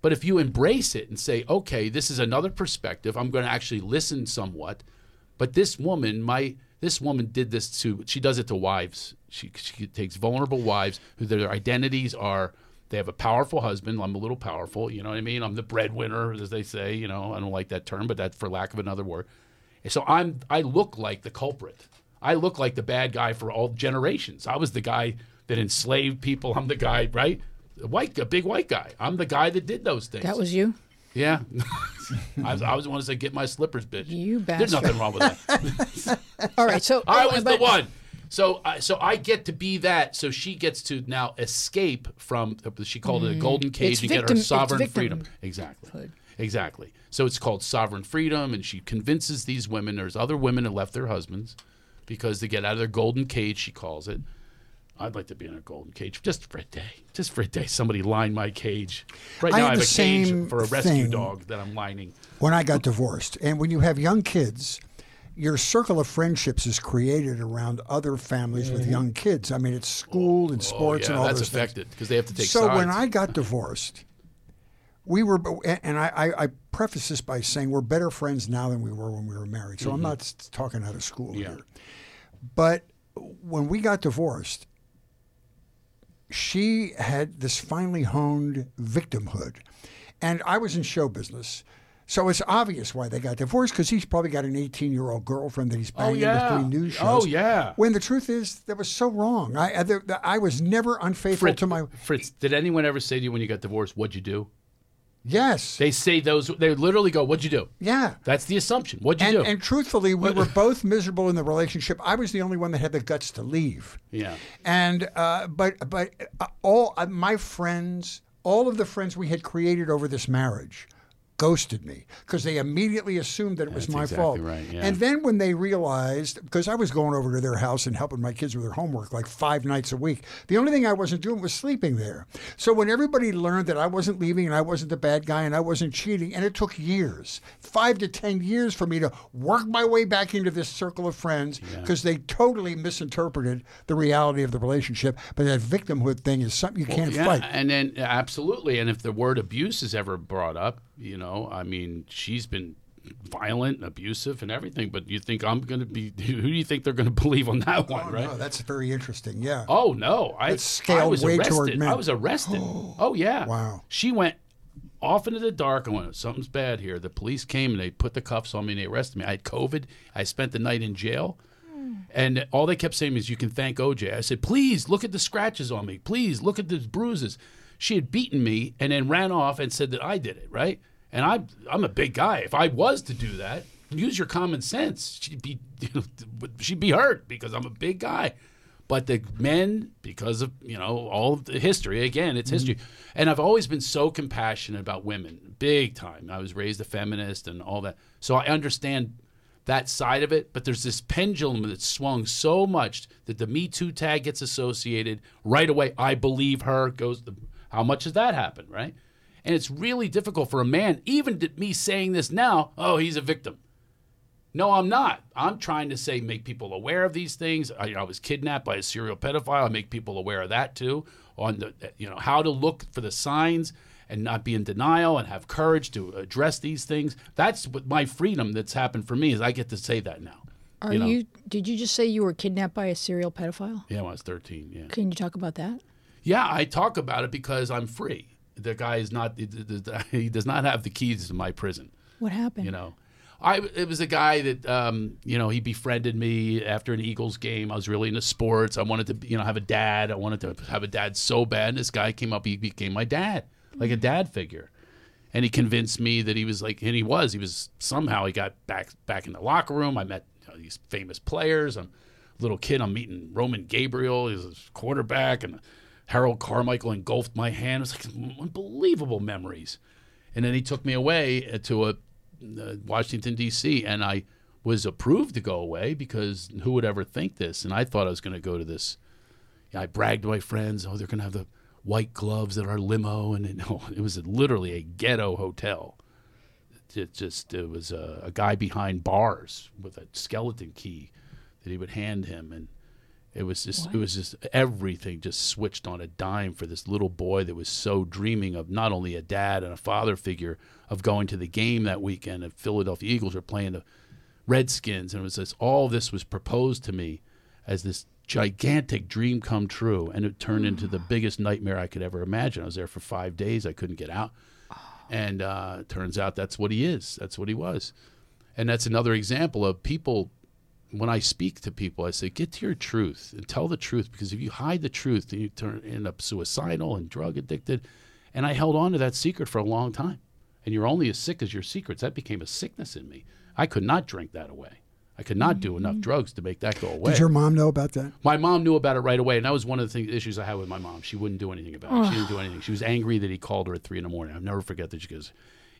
But if you embrace it and say, okay, this is another perspective, I'm going to actually listen somewhat. But this woman, my this woman did this to she does it to wives. She she takes vulnerable wives who their identities are they have a powerful husband. I'm a little powerful, you know what I mean? I'm the breadwinner, as they say. You know, I don't like that term, but that's for lack of another word. So I'm I look like the culprit. I look like the bad guy for all generations. I was the guy that enslaved people. I'm the guy, right? A white, a big white guy. I'm the guy that did those things. That was you? Yeah. I, was, I was the one that said, get my slippers, bitch. You bastard. There's nothing wrong with that. All right. So I was but- the one. So, I so I get to be that. So she gets to now escape from. She called it a golden cage Mm. It's and victim- get her sovereign freedom. Exactly. Exactly. So it's called sovereign freedom, and she convinces these women. There's other women that left their husbands because they get out of their golden cage. She calls it. I'd like to be in a golden cage just for a day. Just for a day. Somebody line my cage. Right I now, I have a cage for a rescue dog that I'm lining. when I got divorced. And when you have young kids, your circle of friendships is created around other families with mm-hmm. young kids. I mean, it's school and oh, sports oh, and all that's affected because they have to take So sides. when I got divorced, we were, and I, I, I preface this by saying we're better friends now than we were when we were married. So I'm not talking out of school Mm-hmm. Yeah. here. But when we got divorced, she had this finely honed victimhood. And I was in show business. So it's obvious why they got divorced because he's probably got an 18 year old girlfriend that he's banging yeah. between news shows. Oh, yeah. When the truth is, that was so wrong. I, I, I was never unfaithful Fritz, to my. Fritz, did anyone ever say to you when you got divorced, what'd you do? Yes. They say those, they literally go, what'd you do? yeah. That's the assumption. What'd you And, do? and truthfully, we were both miserable in the relationship. I was the only one that had the guts to leave. yeah. And uh, but but uh, all uh, my friends, all of the friends we had created over this marriage, ghosted me because they immediately assumed that it was That's my exactly fault. right, yeah. And then when they realized, because I was going over to their house and helping my kids with their homework like five nights a week, the only thing I wasn't doing was sleeping there. So when everybody learned that I wasn't leaving and I wasn't the bad guy and I wasn't cheating, and it took years, five to ten years for me to work my way back into this circle of friends because they totally misinterpreted the reality of the relationship. But that victimhood thing is something you can't yeah, fight. and then absolutely, and if the word abuse is ever brought up, you know, I mean, she's been violent, and abusive, and everything. But you think I'm going to be? Who do you think they're going to believe on that one, oh, right? Oh, that's very interesting. Yeah. Oh no! I, It's scaled I was way arrested. toward men. I was arrested. oh yeah! Wow. She went off into the dark and went, "Something's bad here." The police came and they put the cuffs on me and they arrested me. I had COVID. I spent the night in jail. Hmm. And all they kept saying is, "You can thank OJ." I said, "Please look at the scratches on me. Please look at the bruises." She had beaten me and then ran off and said that I did it, right? And I, I'm a big guy. If I was to do that, use your common sense. She'd be, you know, she'd be hurt because I'm a big guy. But the men, because of you know all the history, again, it's mm-hmm. history, and I've always been so compassionate about women, big time. I was raised a feminist and all that, so I understand that side of it. But there's this pendulum that swung so much that the Me Too tag gets associated right away. I believe her goes. The, how much has that happened, right? And it's really difficult for a man, even to me saying this now. Oh, he's a victim. No, I'm not. I'm trying to say make people aware of these things. I, I was kidnapped by a serial pedophile. I make people aware of that too. On the eh, you know how to look for the signs and not be in denial and have courage to address these things. That's what my freedom that's happened for me is I get to say that now. Are you you. Did you just say you were kidnapped by a serial pedophile? Yeah, when I was 13. Yeah. Can you talk about that? Yeah, I talk about it because I'm free. The guy is not. He does not have the keys to my prison. What happened? You know, I it was a guy that um, you know he befriended me after an Eagles game. I was really into sports. I wanted to you know have a dad. I wanted to have a dad so bad. And this guy came up. He became my dad, like a dad figure. And he convinced me that he was like, and he was. He was somehow he got back back in the locker room. I met you know, these famous players. I'm a little kid. I'm meeting Roman Gabriel. He's a quarterback, and Harold Carmichael engulfed my hand. It was like unbelievable memories. And then he took me away uh, to a uh, Washington D.C. and I was approved to go away because who would ever think this? And I thought I was going to go to this. I bragged to my friends, oh, they're going to have the white gloves at our limo, and it, it was literally a ghetto hotel. It just it was a, a guy behind bars with a skeleton key that he would hand him, and It was just it was just everything just switched on a dime for this little boy that was so dreaming of not only a dad and a father figure of going to the game that weekend. The Philadelphia Eagles were playing the Redskins, and it was this all this was proposed to me as this gigantic dream come true, and it turned into the biggest nightmare I could ever imagine. I was there for five days; I couldn't get out, and uh, turns out that's what he is. That's what he was, and that's another example of people. When I speak to people, I say, "Get to your truth and tell the truth," because if you hide the truth, then you turn end up suicidal and drug addicted. And I held on to that secret for a long time. And you're only as sick as your secrets. That became a sickness in me. I could not drink that away. I could not do enough mm-hmm. drugs to make that go away. Did your mom know about that? My mom knew about it right away, and that was one of the things, issues I had with my mom. She wouldn't do anything about it. She didn't do anything. She was angry that he called her at three in the morning. I'll never forget that. She goes,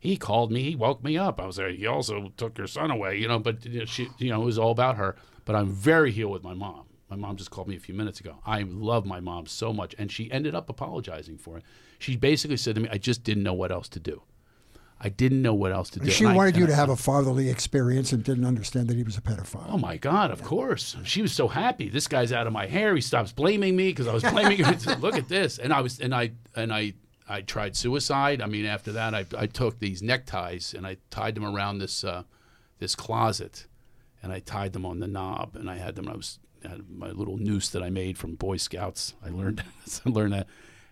"He called me. He woke me up." I was like, "He also took your son away," you know. But she, you know, it was all about her. But I'm very healed with my mom. My mom just called me a few minutes ago. I love my mom so much, and she ended up apologizing for it. She basically said to me, "I just didn't know what else to do. I didn't know what else to do." She And I- wanted you to I- have a fatherly experience and didn't understand that he was a pedophile. Oh my God! Of course, she was so happy. This guy's out of my hair. He stops blaming me because I was blaming him. Look at this, and I was, and I, and I, I tried suicide. I mean, after that, I, I took these neckties and I tied them around this, uh, this closet, and I tied them on the knob, and I had them. I was I had my little noose that I made from Boy Scouts. I learned, I learned that.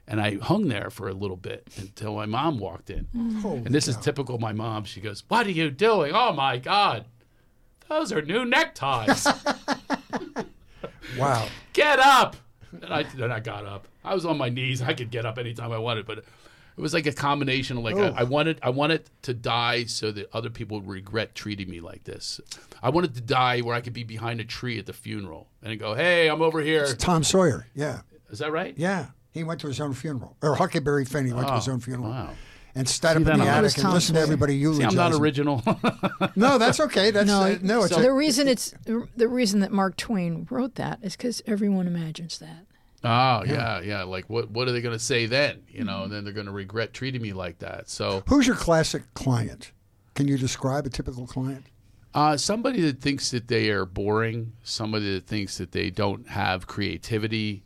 And I hung there for a little bit until my mom walked in. Holy And this is typical of my mom. She goes, What are you doing? Oh my God. Those are new neckties. wow. get up. And I, then I got up. I was on my knees. I could get up anytime I wanted, but it was like a combination of like Oh. I, I wanted I wanted to die so that other people would regret treating me like this. I wanted to die where I could be behind a tree at the funeral and go, "Hey, I'm over here." Tom Sawyer. Yeah. Is that right? Yeah. He went to his own funeral. Or Huckleberry Finn, he went to his own funeral. Wow. And sat up in the I'm- attic and Tom listened to Sawyer. everybody See, eulogize I'm not original. No, that's okay. That's No, uh, no. It's the a, reason it's the reason that Mark Twain wrote that is because everyone imagines that. Oh yeah, yeah. Like what what are they going to say then? You know, and then they're going to regret treating me like that. So who's your classic client? Can you describe a typical client? Uh, somebody that thinks that they are boring, somebody that thinks that they don't have creativity,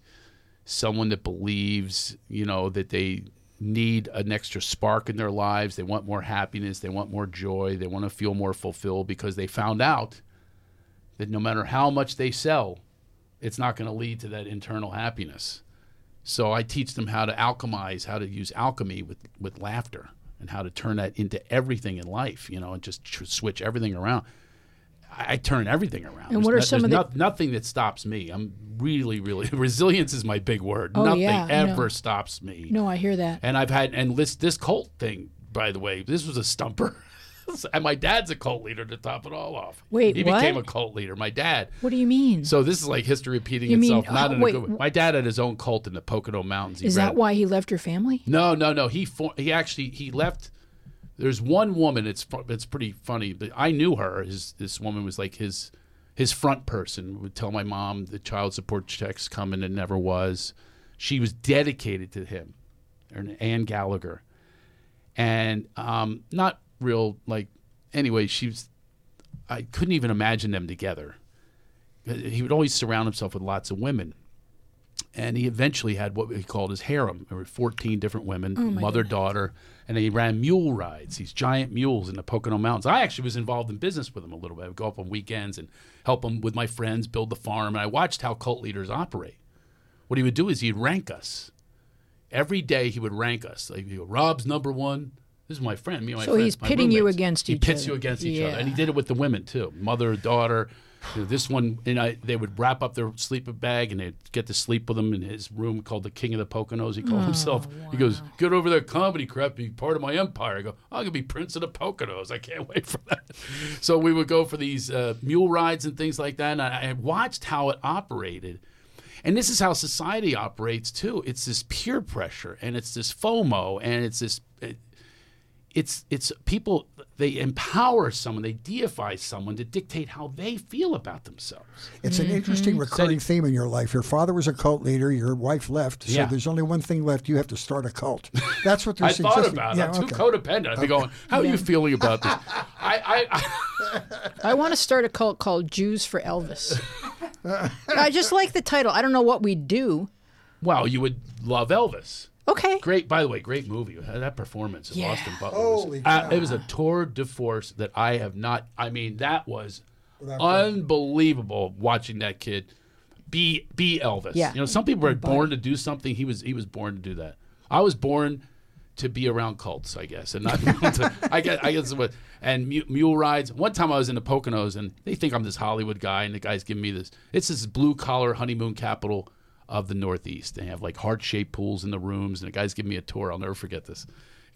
someone that believes, you know, that they need an extra spark in their lives. They want more happiness, they want more joy, they want to feel more fulfilled because they found out that no matter how much they sell, it's not going to lead to that internal happiness. So I teach them how to alchemize, how to use alchemy with, with laughter and how to turn that into everything in life, you know, and just tr- switch everything around. I, I turn everything around. And There's what are no- some of the- no- nothing that stops me. I'm really, really resilience is my big word. Oh, nothing yeah, ever stops me. No, I hear that. And I've had and this this cult thing, by the way, this was a stumper. and my dad's a cult leader to top it all off. Wait, he what? became a cult leader. My dad. What do you mean? So this is like history repeating You mean- itself. not oh, in wait, a good way. My dad had his own cult in the Pocono Mountains. He is ran that why he left your family? No, no, no. He for, he actually he left. There's one woman. It's it's pretty funny, but I knew her. His this woman was like his his front person. Would tell my mom the child support checks coming and never was. She was dedicated to him, and Ann Gallagher, and um, not real like. Anyway, she's. I couldn't even imagine them together. He would always surround himself with lots of women and he eventually had what he called his harem. There were 14 different women, oh mother, daughter, and he ran mule rides, these giant mules in the Pocono Mountains. I actually was involved in business with him a little bit. I would go up on weekends and help him with my friends build the farm, and I watched how cult leaders operate. What he would do is he'd rank us. Every day he would rank us. Like, he'd go, Rob's number one. This is my friend. Me and my So he's pitting you against he each pits other. you against each other, and he did it with the women too, mother, daughter. You know, this one, and I, they would wrap up their sleeping bag and they'd get to sleep with him in his room called the King of the Poconos. He called Oh, himself. He goes, "Get over that comedy crap, be part of my empire." I go, "I'm gonna be Prince of the Poconos. I can't wait for that." so we would go for these uh, mule rides and things like that, and I, I watched how it operated. And this is how society operates too. It's this peer pressure, and it's this FOMO, and it's this. It, it's it's people they empower someone, they deify someone to dictate how they feel about themselves. It's Mm-hmm. an interesting recurring theme in your life. Your father was a cult leader. Your wife left. So Yeah. there's only one thing left. You have to start a cult. That's what they're I thought suggesting. about it. Yeah, I'm too okay. codependent. I'd be going, "How are you feeling about this?" I, I, I I want to start a cult called Jews for Elvis. I just like the title. I don't know what we'd do. Well, you would love Elvis. Okay. Great, by the way, great movie. That performance of Yeah. Austin Butler. Holy was, uh, cow. it was a tour de force that I have not. I mean, that was Without unbelievable watching that kid be be Elvis. Yeah. You know, some people are born to do something. He was he was born to do that. I was born to be around cults, I guess, and not. to, I guess I guess what and mule rides. One time I was in the Poconos, and they think I'm this Hollywood guy, and the guy's giving me this. It's this blue collar honeymoon capital of the Northeast. They have like heart shaped pools in the rooms, and the guy's giving me a tour. I'll never forget this.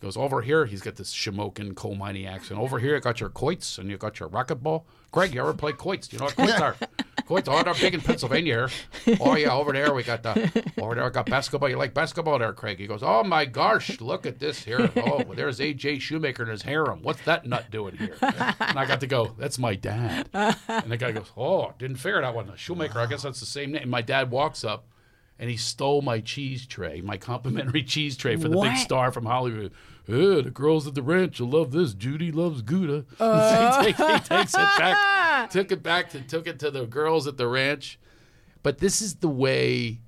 He goes over here. He's got this Shamokin coal mining accent. Over here, you got your quoits and you got your racquetball. Greg, you ever play quoits? Do you know what quoits are? quoits, they're big in Pennsylvania here. Oh yeah, over there we got the over there we got basketball. You like basketball there, Craig? He goes, oh my gosh, look at this here. Oh, there's AJ Shoemaker and his harem. What's that nut doing here? And I got to go. That's my dad. And the guy goes, oh, didn't figure that one. Shoemaker. I guess that's the same name. My dad walks up. And he stole my cheese tray, my complimentary cheese tray for the big star from Hollywood. Oh, the girls at the ranch will love this. Judy loves Gouda. he, take- he takes it back, took it back to took it to the girls at the ranch. But this is the way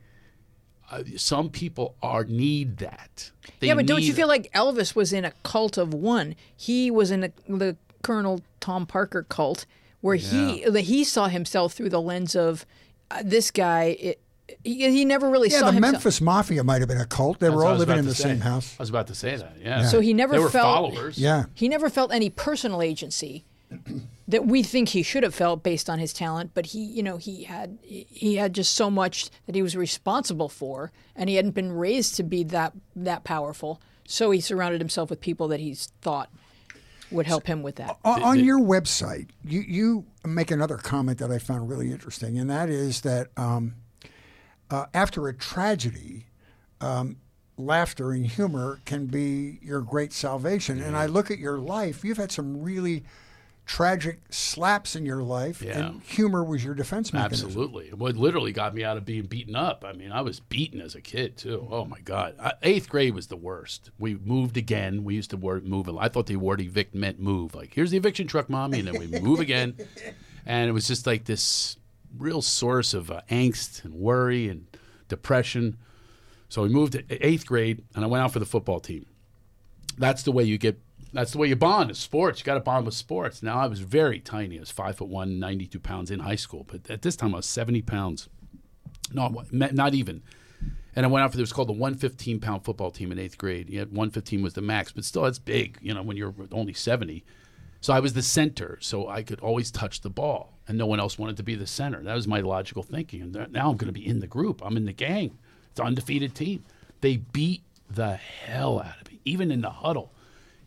uh, some people are need that. They yeah, but don't you feel like Elvis was in a cult of one? He was in a, the Colonel Tom Parker cult, where he he saw himself through the lens of uh, this guy. It, he, he never really Yeah, saw the himself. Memphis Mafia might have been a cult. They That's were all living in the say. same house. I was about to say that. Yeah. So he never they were felt- followers. Yeah. He never felt any personal agency that we think he should have felt based on his talent, but he, you know, he had he had just so much that he was responsible for, and he hadn't been raised to be that that powerful. So he surrounded himself with people that he's thought would help him with that. On, on your website, you, you make another comment that I found really interesting, and that is that um, uh, after a tragedy, um, laughter and humor can be your great salvation. And I look at your life, you've had some really tragic slaps in your life, Yeah. and humor was your defense mechanism. Absolutely. What literally got me out of being beaten up. I mean, I was beaten as a kid, too. Oh, my God. I, eighth grade was the worst. We moved again. We used to word, move. I thought the word evict meant move. Like, here's the eviction truck, mommy. And then we move again. And it was just like this real source of uh, angst and worry and depression. So we moved to eighth grade, and I went out for the football team. That's the way you get. That's the way you bond. Is sports. You got to bond with sports. Now I was very tiny. I was five foot one, 92 pounds in high school, but at this time I was seventy pounds. No, not even. And I went out for this called the 115 pound football team in eighth grade. Yeah, 115 was the max, but still that's big. You know, when you're only 70. So I was the center, so I could always touch the ball, and no one else wanted to be the center. That was my logical thinking. And now I'm going to be in the group. I'm in the gang. It's an undefeated team. They beat the hell out of me, even in the huddle.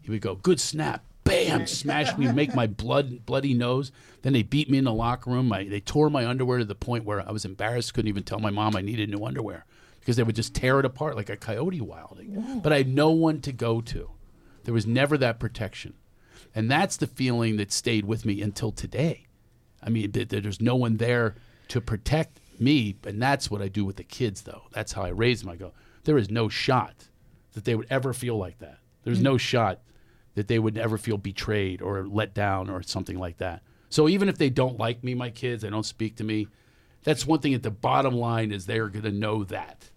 He would go, "Good snap." Bam! Smash me, make my blood bloody nose. Then they beat me in the locker room. My, they tore my underwear to the point where I was embarrassed. Couldn't even tell my mom I needed new underwear because they would just tear it apart like a coyote wilding. But I had no one to go to. There was never that protection, and that's the feeling that stayed with me until today. I mean, th- th- there's no one there to protect me, and that's what I do with the kids, though. That's how I raise them. I go, there is no shot that they would ever feel like that. There's mm. no shot that they would ever feel betrayed or let down or something like that. So even if they don't like me, my kids, they don't speak to me, that's one thing at the bottom line is they're going to know that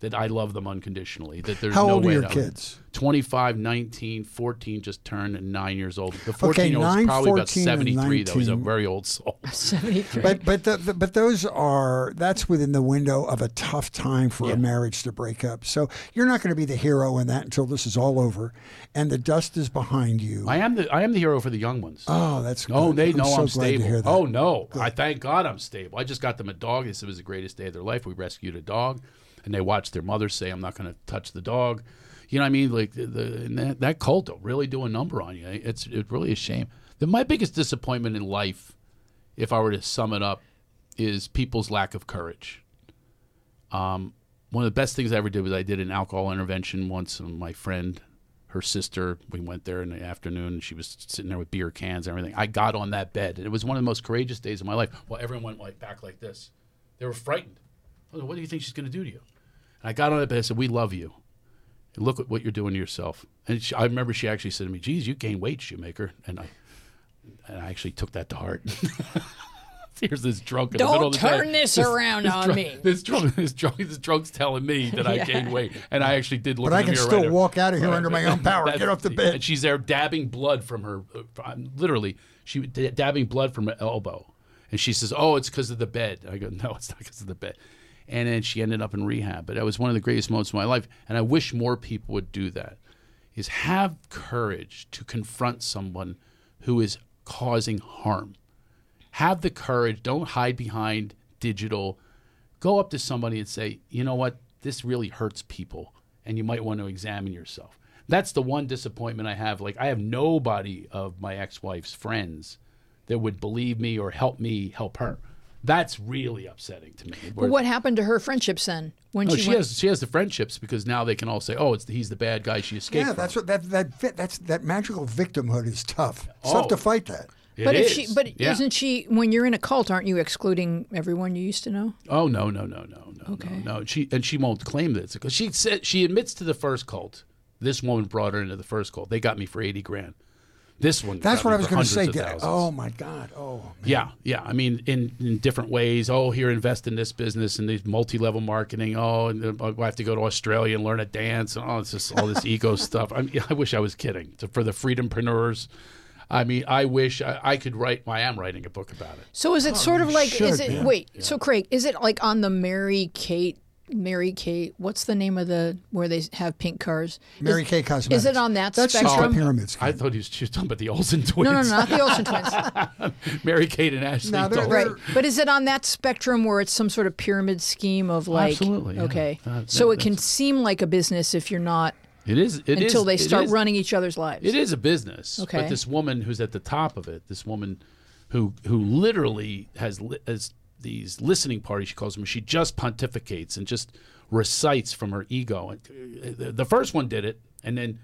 that I love them unconditionally. That there's How no old are way your that- kids? 25, 19, 14 just turned 9 years old. The 14 Okay, year old is probably about 73 though. He's a very old soul. 73. But but the, the, but those are that's within the window of a tough time for Yeah. a marriage to break up. So you're not going to be the hero in that until this is all over, and the dust is behind you. I am the I am the hero for the young ones. oh, that's good. Oh, they I'm know so I'm glad stable. To hear that. Oh no, I thank God I'm stable. I just got them a dog. This was the greatest day of their life. We rescued a dog, and they watch their mother say, "I'm not going to touch the dog." You know what I mean? Like the, that, that cult will really do a number on you. It's it's really a shame. The, my biggest disappointment in life, if I were to sum it up, is people's lack of courage. Um, one of the best things I ever did was I did an alcohol intervention once. And my friend, her sister, we went there in the afternoon, and she was sitting there with beer cans and everything. I got on that bed, and it was one of the most courageous days of my life. Well, everyone went like back like this. They were frightened. I was like, what do you think she's going to do to you? And I got on that bed. I said, "We love you. Look at what you're doing to yourself." And she, I remember she actually said to me, "Geez, you gained weight, Shoemaker." And I, and I actually took that to heart. here's this drunk in the middle Don't of the day. turn this around on drunk, me. This drunk, this drunk, this drunk's telling me that I gained weight, and I actually did look. But in I the can mirror still right walk out of here under my own power. Get off the bed. And she's there dabbing blood from her, uh, literally, she d- dabbing blood from her elbow. And she says, "Oh, it's because of the bed." I go, "No, it's not because of the bed." And then she ended up in rehab. But that was one of the greatest moments of my life, and I wish more people would do that. Is have courage to confront someone who is causing harm. Have the courage. Don't hide behind digital. Go up to somebody and say, "You know what? This really hurts people, and you might want to examine yourself." That's the one disappointment I have. Like I have nobody of my ex-wife's friends that would believe me or help me help her. That's really upsetting to me. But what happened to her friendships then? When No, she, she went, has she has the friendships because now they can all say, "Oh, it's he's the bad guy she escaped Yeah, from." that's what that that fit, that's that magical victimhood is tough. It's Oh. tough to oh. fight that. It but if is. she, but Yeah. isn't she? When you're in a cult, aren't you excluding everyone you used to know? Oh no no no no no Okay. no no. She and she won't claim this because she said she admits to the first cult. This woman brought her into the first cult. They got me for eighty grand. This one. That's what I was going to say. Get- Oh my God. Oh. man. Yeah, yeah. I mean, in, in different ways. Oh, here, invest in this business and these multi-level marketing. Oh, and uh, I have to go to Australia and learn a dance. And oh, it's just all this ego stuff. I, mean, I wish I was kidding. To, for the freedompreneurs, I mean, I wish I, I could write. I am writing a book about it. So is it sort of you like? is it man. wait? So Craig, is it like on the Mary Kate? Mary Kate, what's the name of the where they have pink cars? Mary is, Kay Cosmetics. Is it on that That's just spectrum? the pyramids. I thought he was, she was talking about the Olsen twins. no, no, no, not the Olsen twins. Mary Kate and Ashley. No, they're- Right. But is it on that spectrum where it's some sort of pyramid scheme of like Absolutely, yeah. okay. Uh, so it can seem like a business if you're not It is. It until is- they start is- running each other's lives. It is a business. Okay. But this woman who's at the top of it, this woman who who literally has li- has these listening parties, she calls them. She just pontificates and just recites from her ego. And uh, the first one did it, and then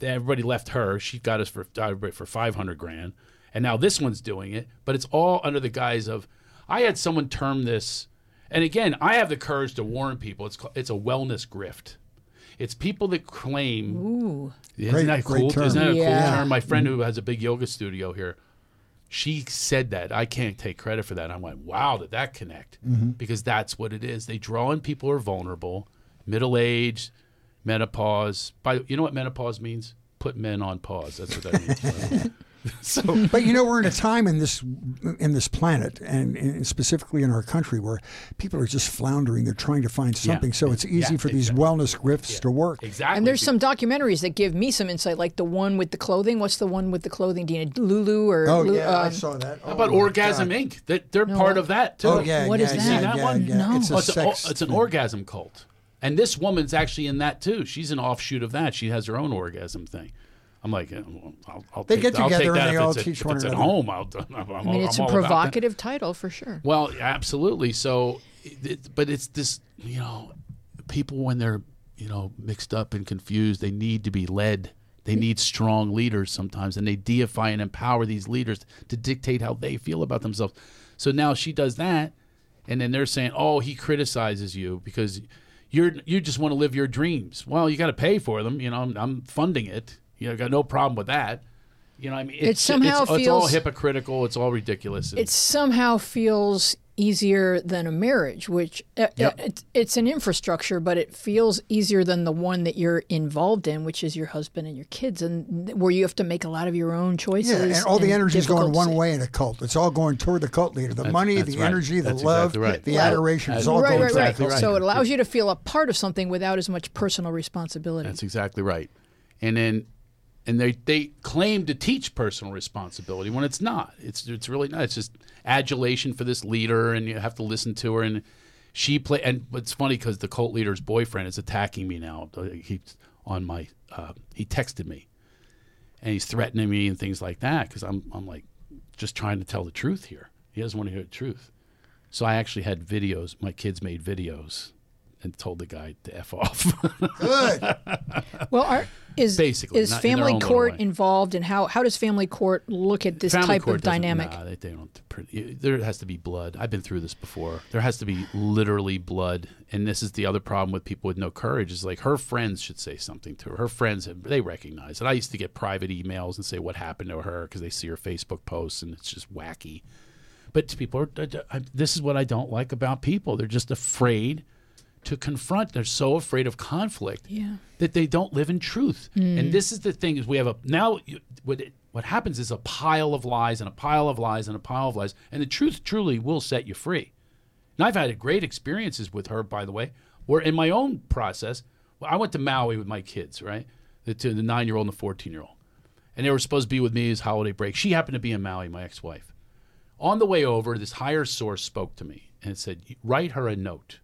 everybody left her. She got us for for five hundred grand, and now this one's doing it. But it's all under the guise of. I had someone term this, and again, I have the courage to warn people. It's ca- it's a wellness grift. It's people that claim. Ooh. Isn't Great- that cool? Isn't that a cool term? My friend who has a big yoga studio here, she said that. I can't take credit for that. I went, wow, did that connect? Mm-hmm. Because that's what it is. They draw in people who are vulnerable, middle age, menopause. By you know what menopause means? Put men on pause. That's what that means. so But you know, we're in a time in this in this planet, and, and specifically in our country, where people are just floundering. They're trying to find something, so it's easy Yeah, for these wellness grifts to work. exactly. And there's some documentaries that give me some insight, like the one with the clothing. What's the one with the clothing, Dina? Lulu or Oh Lu- yeah, I um, saw that. How about oh, Orgasm God. Inc. That they're No, part what? of that too. Oh yeah, What yeah, is yeah, that? See that yeah, one? yeah. No. It's a Oh, it's, a- sex. it's an orgasm cult. And this woman's actually in that too. She's an offshoot of that. She has her own orgasm thing. I'm like, I'll, I'll They take, get I'll take together and they all it's at- teach one it's at home. I'll, I'm, I mean, it's I'm a all about provocative title for sure. Well, absolutely. So, it, but it's this, you know, people when they're, you know, mixed up and confused, they need to be led. They need strong leaders sometimes, and they deify and empower these leaders to dictate how they feel about themselves. So now she does that, and then they're saying, "Oh, he criticizes you because you're you just want to live your dreams." Well, you got to pay for them. You know, I'm, I'm funding it. You know, got no problem with that. You know, I mean, It somehow it's, it's all feels- hypocritical. It's all ridiculous. and- It somehow feels easier than a marriage, which uh, Yep. uh, it, it's an infrastructure, but it feels easier than the one that you're involved in, which is your husband and your kids, and where you have to make a lot of your own choices. Yeah, and all the energy is going one way in a cult. It's all going toward the cult leader. The That's- money, that's the right. energy, the That's love, exactly right. the Right. adoration. It's That's all Right, going right, toward right. the cult So it allows you to feel a part of something without as much personal responsibility. That's exactly right. And then and they they claim to teach personal responsibility when it's not. It's it's really not. It's just adulation for this leader and you have to listen to her and she play and it's funny cuz the cult leader's boyfriend is attacking me now. He's on my uh, he texted me and he's threatening me and things like that cuz I'm I'm like just trying to tell the truth here. He doesn't want to hear the truth. So I actually had videos. My kids made videos and told the guy to f off. Good. Well, are, is Basically, is not in family court involved, and how how does family court look at this Family type court of dynamic? Nah, they, they don't. There has to be blood. I've been through this before. There has to be literally blood, and this is the other problem with people with no courage. Is like her friends should say something to her. Her friends they recognize it. I used to get private emails and say what happened to her because they see her Facebook posts and it's just wacky. But people are. This is what I don't like about people. They're just afraid to confront. They're so afraid of conflict Yeah. that they don't live in truth. Mm. And this is the thing: is we have a now. You, what it, what happens is a pile of lies and a pile of lies and a pile of lies, and the truth truly will set you free. And I've had great experiences with her, by the way, where in my own process, well, I went to Maui with my kids, right? The, to the nine year old and the 14 year old. And they were supposed to be with me as holiday break. She happened to be in Maui, my ex wife. On the way over, this higher source spoke to me and said, Write her a note.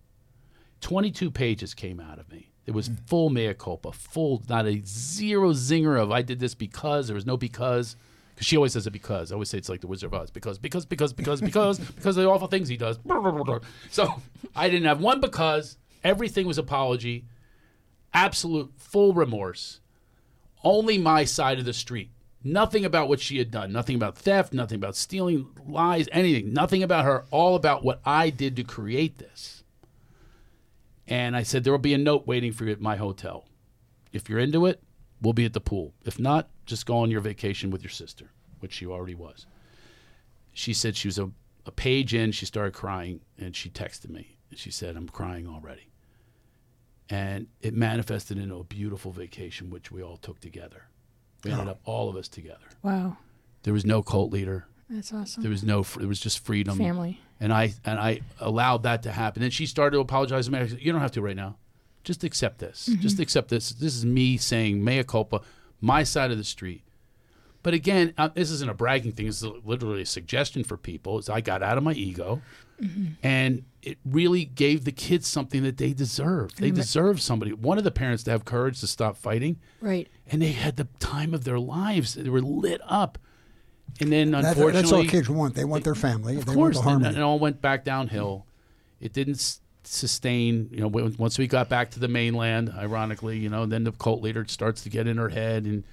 22 pages came out of me. It was mm. full mea culpa, full, not a zero zinger of I did this because, there was no because. Because she always says it because. I always say it's like the Wizard of Oz. Because, because, because, because, because, because of the awful things he does. So I didn't have one because. Everything was apology. Absolute full remorse. Only my side of the street. Nothing about what she had done. Nothing about theft. Nothing about stealing, lies, anything. Nothing about her. All about what I did to create this. And I said, there will be a note waiting for you at my hotel. If you're into it, we'll be at the pool. If not, just go on your vacation with your sister, which she already was. She said she was a, a page in, she started crying, and she texted me. And she said, I'm crying already. And it manifested into a beautiful vacation, which we all took together. We ended up all of us together. Wow. There was no cult leader. That's awesome. There was no. fr- There was just freedom Family. And I and I allowed that to happen. And she started to apologize to me. I said, "You don't have to right now. Just accept this. Just accept this. This is me saying mea culpa, my side of the street." But again, uh, this isn't a bragging thing. It's literally a suggestion for people. Is I got out of my ego, and it really gave the kids something that they deserve. They deserve somebody. One of the parents to have courage to stop fighting, Right. and they had the time of their lives. They were lit up. And then, That- unfortunately, that's all kids want. They want their family. of they course, want the and harmony. it all went back downhill. It didn't sustain. You know, once we got back to the mainland, ironically, you know, then the cult leader starts to get in her head and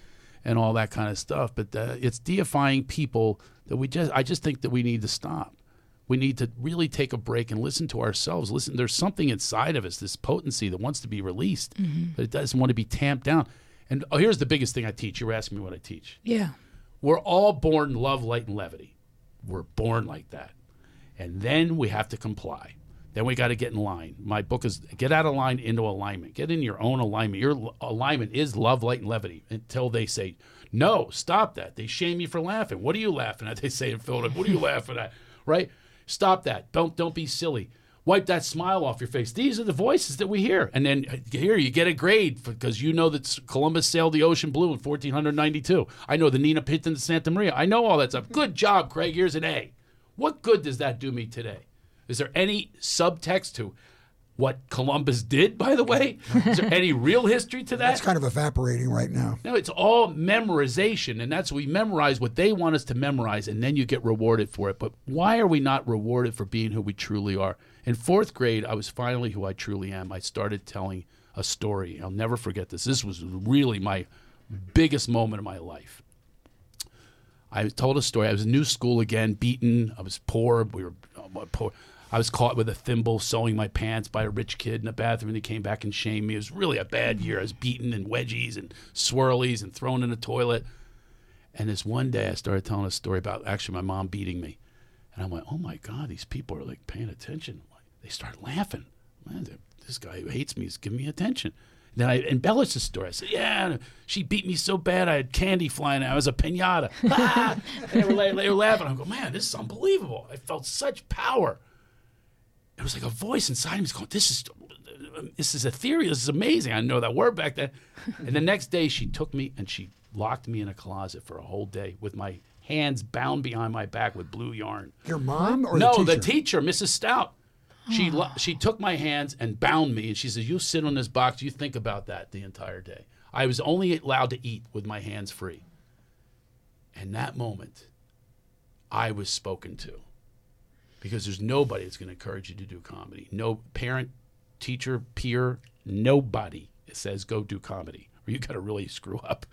and all that kind of stuff. But uh, it's deifying people that we just. I just think that we need to stop. We need to really take a break and listen to ourselves. Listen, there's something inside of us, this potency that wants to be released, but it doesn't want to be tamped down. And oh, here's the biggest thing I teach. You were asking me what I teach. Yeah. We're all born love, light, and levity. We're born like that. And then we have to comply. Then we got to get in line. My book is Get Out of Line into Alignment. Get in your own alignment. Your alignment is love, light, and levity until they say, no, stop that. They shame you for laughing. What are you laughing at? They say in Philadelphia, what are you laughing at? Right? Stop that. Don't don't be silly. Wipe that smile off your face. These are the voices that we hear. And then uh, here you get a grade because you know that Columbus sailed the ocean blue in 1492. I know the Nina Pinta to Santa Maria. I know all that stuff. Good job, Craig. Here's an A. What good does that do me today? Is there any subtext to what Columbus did, by the way? Is there any real history to that? It's kind of evaporating right now. No, it's all memorization, and that's we memorize what they want us to memorize, and then you get rewarded for it. But why are we not rewarded for being who we truly are? In fourth grade, I was finally who I truly am. I started telling a story. I'll never forget this. This was really my biggest moment of my life. I told a story. I was in new school again, beaten. I was poor. We were uh, poor. I was caught with a thimble sewing my pants by a rich kid in the bathroom, and he came back and shamed me. It was really a bad year. I was beaten in wedgies and swirlies and thrown in the toilet. And this one day, I started telling a story about actually my mom beating me, and I went, "Oh my God, these people are like paying attention." They start laughing. Man, this guy who hates me is giving me attention. Then I embellished the story. I said, "Yeah, she beat me so bad I had candy flying out. I was a pinata." Ah! they, were, they were laughing. I'm going, "Man, this is unbelievable." I felt such power. It was like a voice inside me was going, "This is, this is ethereal. This is amazing." I didn't know that word back then. And the next day, she took me and she locked me in a closet for a whole day with my hands bound behind my back with blue yarn. Your mom or No, the the teacher? teacher, Mrs. Stout. She lo- she took my hands and bound me, and she said, "You sit on this box. You think about that the entire day." I was only allowed to eat with my hands free. And that moment, I was spoken to, because there's nobody that's going to encourage you to do comedy. No parent, teacher, peer, nobody says go do comedy, or you got to really screw up.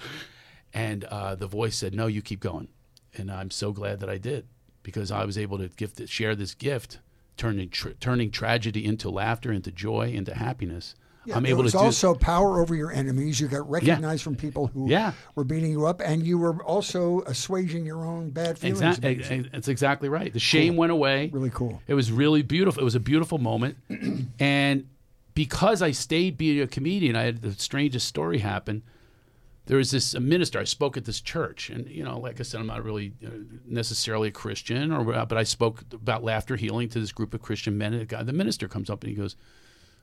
And uh, the voice said, "No, you keep going." And I'm so glad that I did because I was able to gift it, share this gift, turning tr- turning tragedy into laughter, into joy, into happiness. I'm able to also power over your enemies. You got recognized from people who Yeah. were beating you up, and you were also assuaging your own bad feelings. Exactly. That's exactly right. The shame went away. Really cool. It was really beautiful. It was a beautiful moment. and because I stayed being a comedian, I had the strangest story happen. There was this minister. I spoke at this church, and you know, like I said, I'm not really uh, necessarily a Christian, or but I spoke about laughter healing to this group of Christian men. And the, guy, the minister comes up and he goes,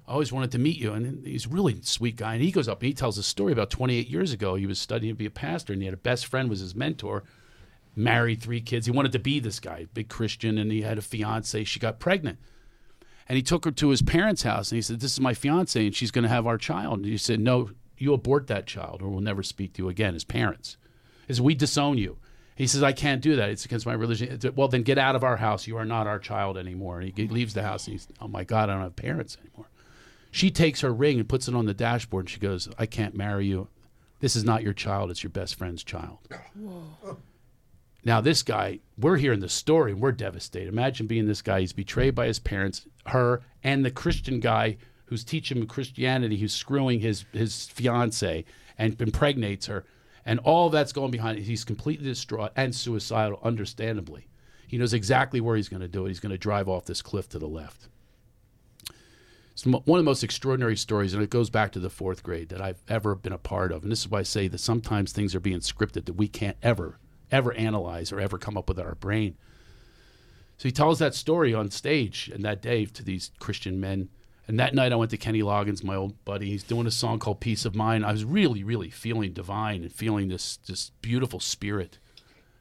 "I always wanted to meet you." And he's a really sweet guy. And he goes up and he tells a story about 28 years ago. He was studying to be a pastor, and he had a best friend was his mentor married, three kids. He wanted to be this guy, big Christian, and he had a fiance. She got pregnant. And he took her to his parents' house and he said, This is my fiance and she's going to have our child. And he said, No, you abort that child or we'll never speak to you again as parents. He said, We disown you. He says, I can't do that. It's against my religion. Said, well, then get out of our house. You are not our child anymore. And he leaves the house and he's, Oh my God, I don't have parents anymore. She takes her ring and puts it on the dashboard and she goes, I can't marry you. This is not your child. It's your best friend's child. Now, this guy, we're hearing the story and we're devastated. Imagine being this guy. He's betrayed by his parents, her, and the Christian guy who's teaching him Christianity, who's screwing his, his fiance and impregnates her. And all that's going behind it. He's completely distraught and suicidal, understandably. He knows exactly where he's going to do it. He's going to drive off this cliff to the left. It's one of the most extraordinary stories, and it goes back to the fourth grade that I've ever been a part of. And this is why I say that sometimes things are being scripted that we can't ever, ever analyze or ever come up with in our brain. So he tells that story on stage and that day to these Christian men. And that night I went to Kenny Loggins, my old buddy. He's doing a song called Peace of Mind. I was really, really feeling divine and feeling this this beautiful spirit.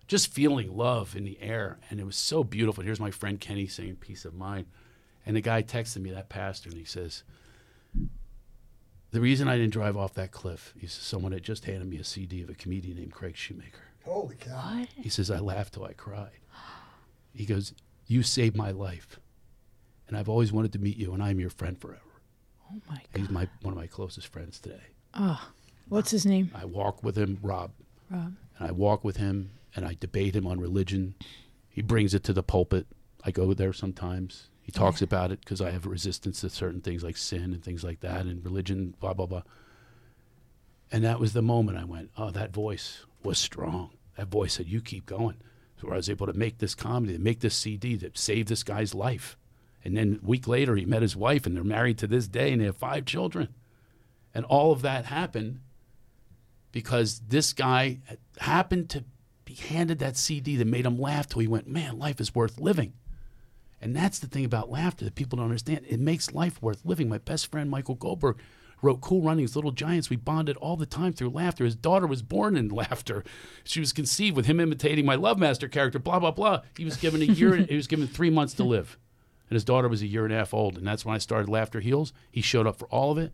Just feeling love in the air. And it was so beautiful. Here's my friend Kenny saying Peace of Mind. And the guy texted me, that pastor, and he says, The reason I didn't drive off that cliff, he says, someone had just handed me a CD of a comedian named Craig Shoemaker. Holy cow! What? He says, I laughed till I cried. He goes, You saved my life. And I've always wanted to meet you, and I'm your friend forever. Oh my He's God. my one of my closest friends today. Oh, what's his name? I walk with him, Rob, Rob. and I walk with him, and I debate him on religion. He brings it to the pulpit. I go there sometimes. He talks about it because I have resistance to certain things like sin and things like that, and religion, blah blah blah. And that was the moment I went, oh, that voice was strong. That voice said, you keep going. So I was able to make this comedy, to make this CD that saved this guy's life. And then a week later, he met his wife, and they're married to this day, and they have five children. And all of that happened because this guy happened to be handed that CD that made him laugh till he went, man, life is worth living. And that's the thing about laughter that people don't understand. It makes life worth living. My best friend, Michael Goldberg, wrote Cool Runnings, Little Giants. We bonded all the time through laughter. His daughter was born in laughter. She was conceived with him imitating my Love Master character, blah, blah, blah. He was given a year, he was given three months to live. And his daughter was a year and a half old. And that's when I started Laughter Heals. He showed up for all of it.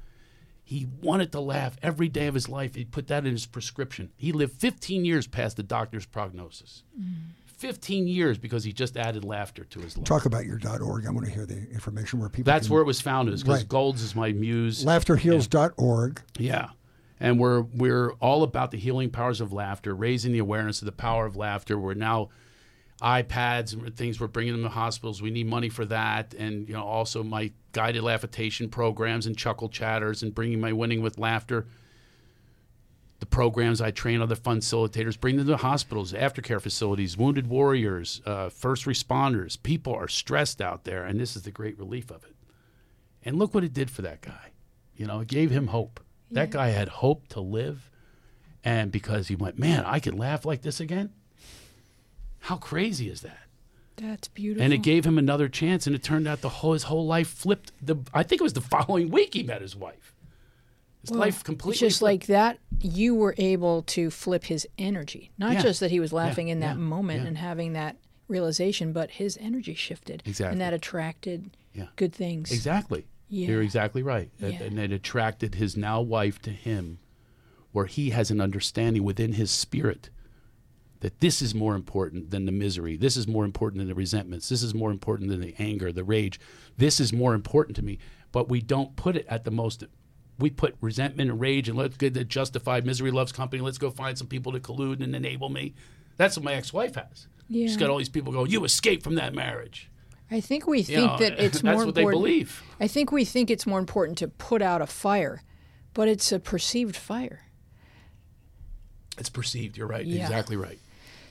He wanted to laugh every day of his life. He put that in his prescription. He lived 15 years past the doctor's prognosis. 15 years because he just added laughter to his life. Talk about your dot .org. I want to hear the information where people. That's can, where it was founded, because Right. Golds is my muse. laughterheals.org. Yeah. And we're we're all about the healing powers of laughter, raising the awareness of the power of laughter. We're now iPads and things we're bringing them to hospitals. We need money for that, and you know also my guided laughitation programs and chuckle chatters and bringing my winning with laughter. The programs I train other facilitators, bring them to hospitals, aftercare facilities, wounded warriors, uh, first responders. People are stressed out there, and this is the great relief of it. And look what it did for that guy. You know, it gave him hope. That guy had hope to live. And because he went, man, I can laugh like this again. How crazy is that? That's beautiful. And it gave him another chance. And it turned out the whole his whole life flipped. The I think it was the following week he met his wife. His Well, life completely. It's just flipped. like that. You were able to flip his energy. Not Yeah. just that he was laughing in that yeah, moment yeah. and having that realization, but his energy shifted. Exactly. And that attracted Yeah. good things. Exactly. You're exactly right. Yeah. And it attracted his now wife to him, where he has an understanding within his spirit that this is more important than the misery. This is more important than the resentments. This is more important than the anger, the rage. This is more important to me. But we don't put it at the most. We put resentment and rage and let's get the justified misery loves company. Let's go find some people to collude and enable me. That's what my ex-wife has. Yeah. She's got all these people going, "You escaped from that marriage." I think we You think know, that it's that's more what they important. believe. I think we think it's more important to put out a fire, but it's a perceived fire. It's perceived. You're right. Yeah. Exactly right.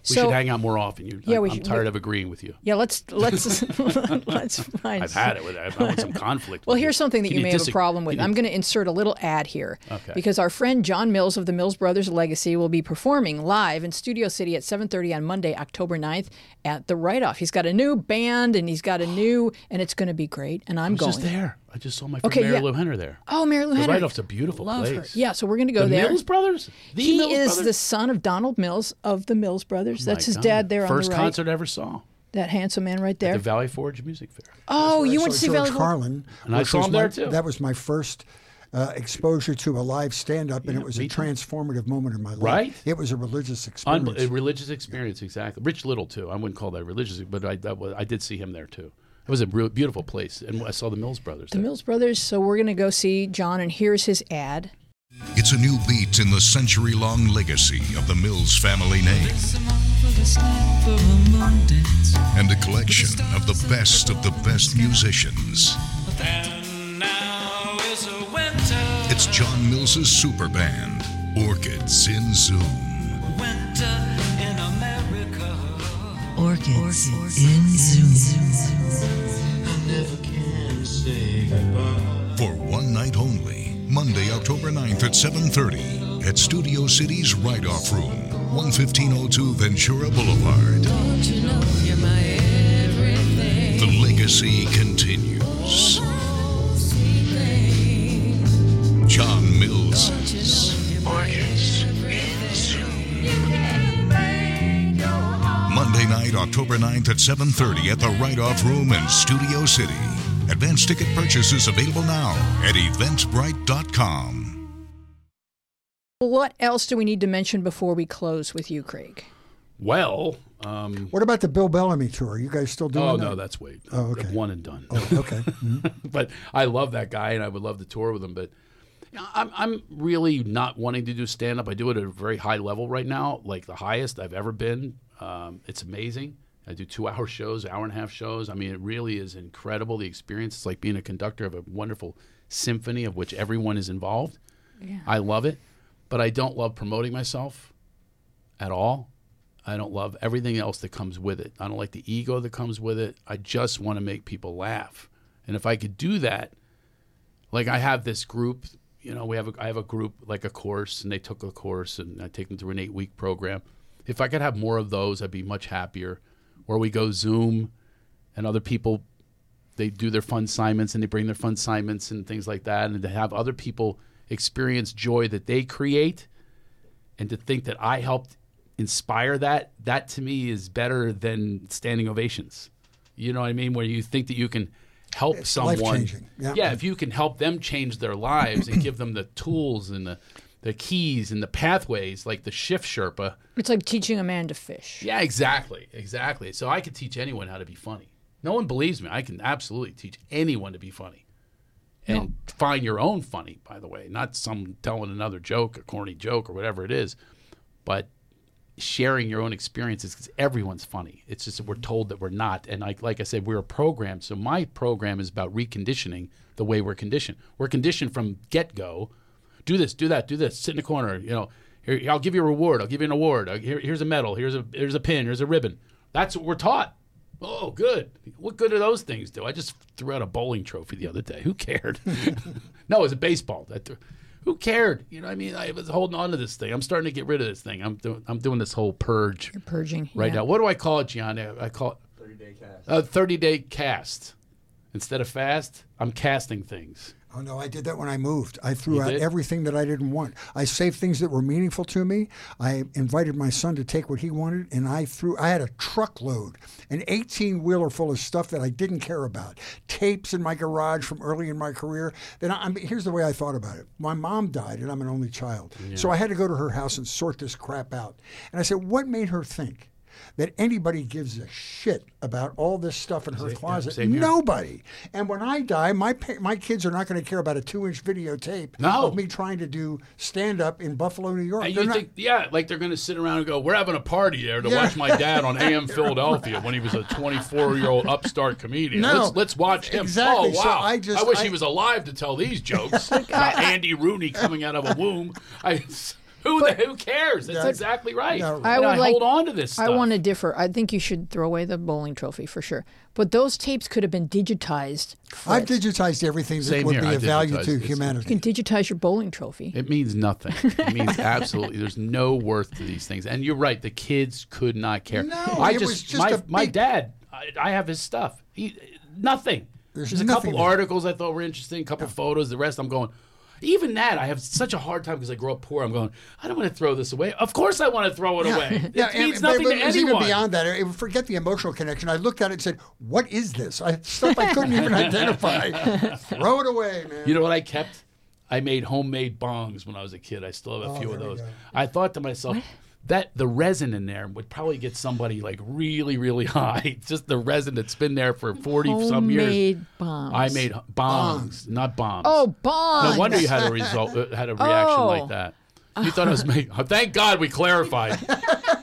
We So- should hang out more often. You, Yeah, I, we I'm should- tired we- of agreeing with you. Yeah, let's let's let's find. I've had it with. I want some conflict. Well, with you. here's something that Can you, may have a problem with. can I'm going to insert a little ad here Okay. because our friend John Mills of the Mills Brothers Legacy will be performing live in Studio City at 7:30 on Monday, October 9th at the Write Off. He's got a new band and he's got a new and it's going to be great and I'm going. just there. I just saw my friend Okay, Mary yeah. Lou Henner there. Oh, Marilu The Henner. Write-Off's a beautiful Love her. Yeah, so we're going to go The there. Mills Brothers. The he Mills is Brothers? the son of Donald Mills of the Mills Brothers. My That's his God. dad there on First the right. concert I ever saw. That handsome man right there. The Valley Forge Music Fair. oh, you I went to see George Valley Forge? Carlin. And I saw was him my- there, too. That was my first uh, exposure to a live stand-up, and Yeah, it was a me too. transformative moment in my life. Right? It was a religious experience. Unbe- a religious experience, exactly. Rich Little too. I wouldn't call that religious, but I that was, I did see him there too. It was a real beautiful place, and I saw the Mills Brothers. The there. Mills Brothers. So we're going to go see John, and here's his ad. It's a new beat in the century long legacy of the Mills family name and a collection of the best of the best musicians. It's John Mills's super band, Orchids in Zoom. Orchids, in Zoom. For one night only, Monday, October 9th at 7.30 at Studio City's Write Off Room, 11502 Ventura Boulevard. The legacy continues. John Mills's Orchids in Zoom. Monday night, October 9th at 7.30 at the Write Off Room in Studio City. Advance ticket purchases available now at eventbrite.com. What else do we need to mention before we close with you, Craig? Well, um, What about the Bill Bellamy tour? Are you guys still doing oh that? no, that's wait. Oh, okay. One and done. Oh, okay. Mhm. but I love that guy, and I would love to tour with him. But I'm I'm really not wanting to do stand up. I do it at a very high level right now, like the highest I've ever been. Um, it's amazing. I do two hour shows, hour and a half shows. I mean, it really is incredible. The experience. It's like being a conductor of a wonderful symphony of which everyone is involved. I love it, but I don't love promoting myself at all. I don't love everything else that comes with it. I don't like the ego that comes with it. I just want to make people laugh. And if I could do that, like I have this group, you know, we have a, I have a group like a course, and they took a course, and I take them through an eight week program. If I could have more of those, I'd be much happier. Where we go Zoom, and other people, they do their fun assignments, and they bring their fun assignments and things like that, and to have other people experience joy that they create, and to think that I helped inspire that, that to me is better than standing ovations. You know what I mean? Where you think that you can help It's someone. life-changing. Yeah. if you can help them change their lives and give them the tools and the, the keys and the pathways, like the shift Sherpa. It's like teaching a man to fish. Yeah, exactly. Exactly. So I could teach anyone how to be funny. No one believes me. I can absolutely teach anyone to be funny. And find your own funny, by the way, not some telling another joke, a corny joke, or whatever it is, but sharing your own experiences because everyone's funny. It's just that we're told that we're not. And like, like I said, we're a program. So my program is about reconditioning the way we're conditioned. We're conditioned from get go. Do this, do that, do this. Sit in the corner. You know, here, I'll give you a reward. I'll give you an award. Uh, Here, here's a medal. Here's a here's a pin. Here's a ribbon. That's what we're taught. Oh, good. What good do those things do? I just threw out a bowling trophy the other day. Who cared? no, it was a baseball. That threw- who cared? You know, what I mean, I was holding on to this thing. I'm starting to get rid of this thing. I'm doing I'm doing this whole purge You're Purging. right yeah. now. What do I call it, Gianni? I call it 30 day cast. A 30 day cast. Instead of fast, I'm casting things. Oh no, I did that when I moved. I threw You out did? everything that I didn't want. I saved things that were meaningful to me. I invited my son to take what he wanted, and I threw. I had a truckload, an 18 wheeler full of stuff that I didn't care about. Tapes in my garage from early in my career. Then I, I mean, here's the way I thought about it. My mom died, and I'm an only child, so I had to go to her house and sort this crap out. And I said, what made her think? That anybody gives a shit about all this stuff in her closet. same. Nobody. And when I die, my pa- my kids are not going to care about a two-inch videotape No. of me trying to do stand-up in Buffalo, New York. And They're not- yeah, like they're going to sit around and go, "We're having a party there to Yeah. watch my dad on AM Philadelphia when he was a 24 year old upstart comedian. No. let's let's watch him." Exactly. Oh So wow! I just- I wish I- he was alive to tell these jokes about Andy Rooney coming out of a womb. I, who the who cares? That's exactly right. Yeah. And I would like- hold on to this. I want to differ. I think you should throw away the bowling trophy for sure. But those tapes could have been digitized. I've digitized everything that Same would here. be I of value to it. It's- You can digitize your bowling trophy. It means nothing. It means absolutely. There's no worth to these things. And you're right. The kids could not care. No, I it just, was just my a my dad. I, I have his stuff. He nothing. There's There's, a couple there. articles I thought were interesting. A couple photos. The rest I'm going. Even that, I have such a hard time because I grew up poor. I'm going. I don't want to throw this away. Of course, I want to throw it away. It Yeah, means and- nothing but to it was even beyond that. I forget the emotional connection. I looked at it and said, "What is this?" I, stuff I couldn't even identify. Throw it away, man. You know what I kept? I made homemade bongs when I was a kid. I still have a oh, few of Oh, there we those. I thought to myself, that the resin in there would probably get somebody like really, really high. Just the resin that's been there for forty some years. Homemade bombs. I made bongs, not bombs. Oh, bongs. no wonder you had a result, uh, had a reaction Oh. like that. You thought I was making. Thank God we clarified.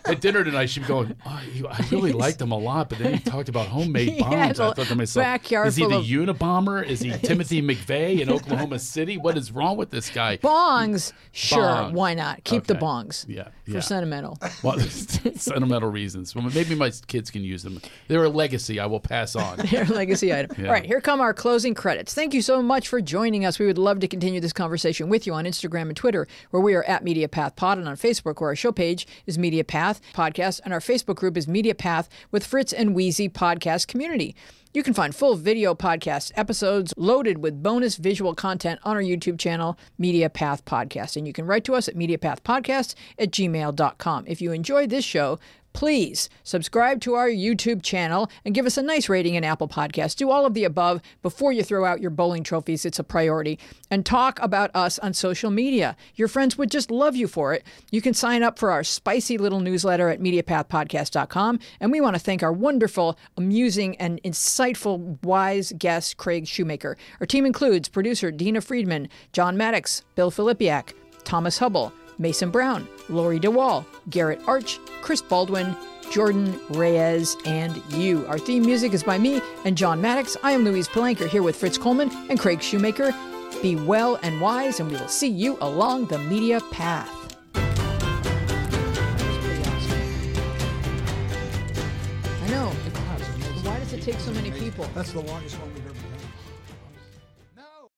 At dinner tonight, she'd be going, oh, I really liked him a lot, but then he talked about homemade bombs. had I a thought to myself, backyard is he the of- Unabomber? Is he Timothy McVeigh in Oklahoma City? What is wrong with this guy? Bongs. Sure, Bongs. why not? Keep the bongs. Yeah, For yeah. sentimental. Well, sentimental reasons. Well, maybe my kids can use them. They're a legacy I will pass on. Their legacy item. All right, here come our closing credits. Thank you so much for joining us. We would love to continue this conversation with you on Instagram and Twitter, where we are at MediaPath Pod, and on Facebook, where our show page is MediaPath Podcast, and our Facebook group is MediaPath with Fritz and Wheezy Podcast Community. You can find full video podcast episodes loaded with bonus visual content on our YouTube channel, Media Path Podcast. And you can write to us at mediapathpodcast at gmail.com. If you enjoyed this show, please subscribe to our YouTube channel and give us a nice rating in Apple Podcasts. Do all of the above before you throw out your bowling trophies. It's a priority. And talk about us on social media. Your friends would just love you for it. You can sign up for our spicy little newsletter at MediaPathPodcast.com. And we want to thank our wonderful, amusing, and insightful, wise guest, Craig Shoemaker. Our team includes producer Dina Friedman, John Maddox, Bill Filipiak, Thomas Hubble, Mason Brown, Lori DeWall, Garrett Arch, Chris Baldwin, Jordan Reyes, and you. Our theme music is by me and John Maddox. I am Louise Palanker here with Fritz Coleman and Craig Shoemaker. Be well and wise, and we will see you along the media path. I know. Why does it take so many people? That's the longest one we've ever.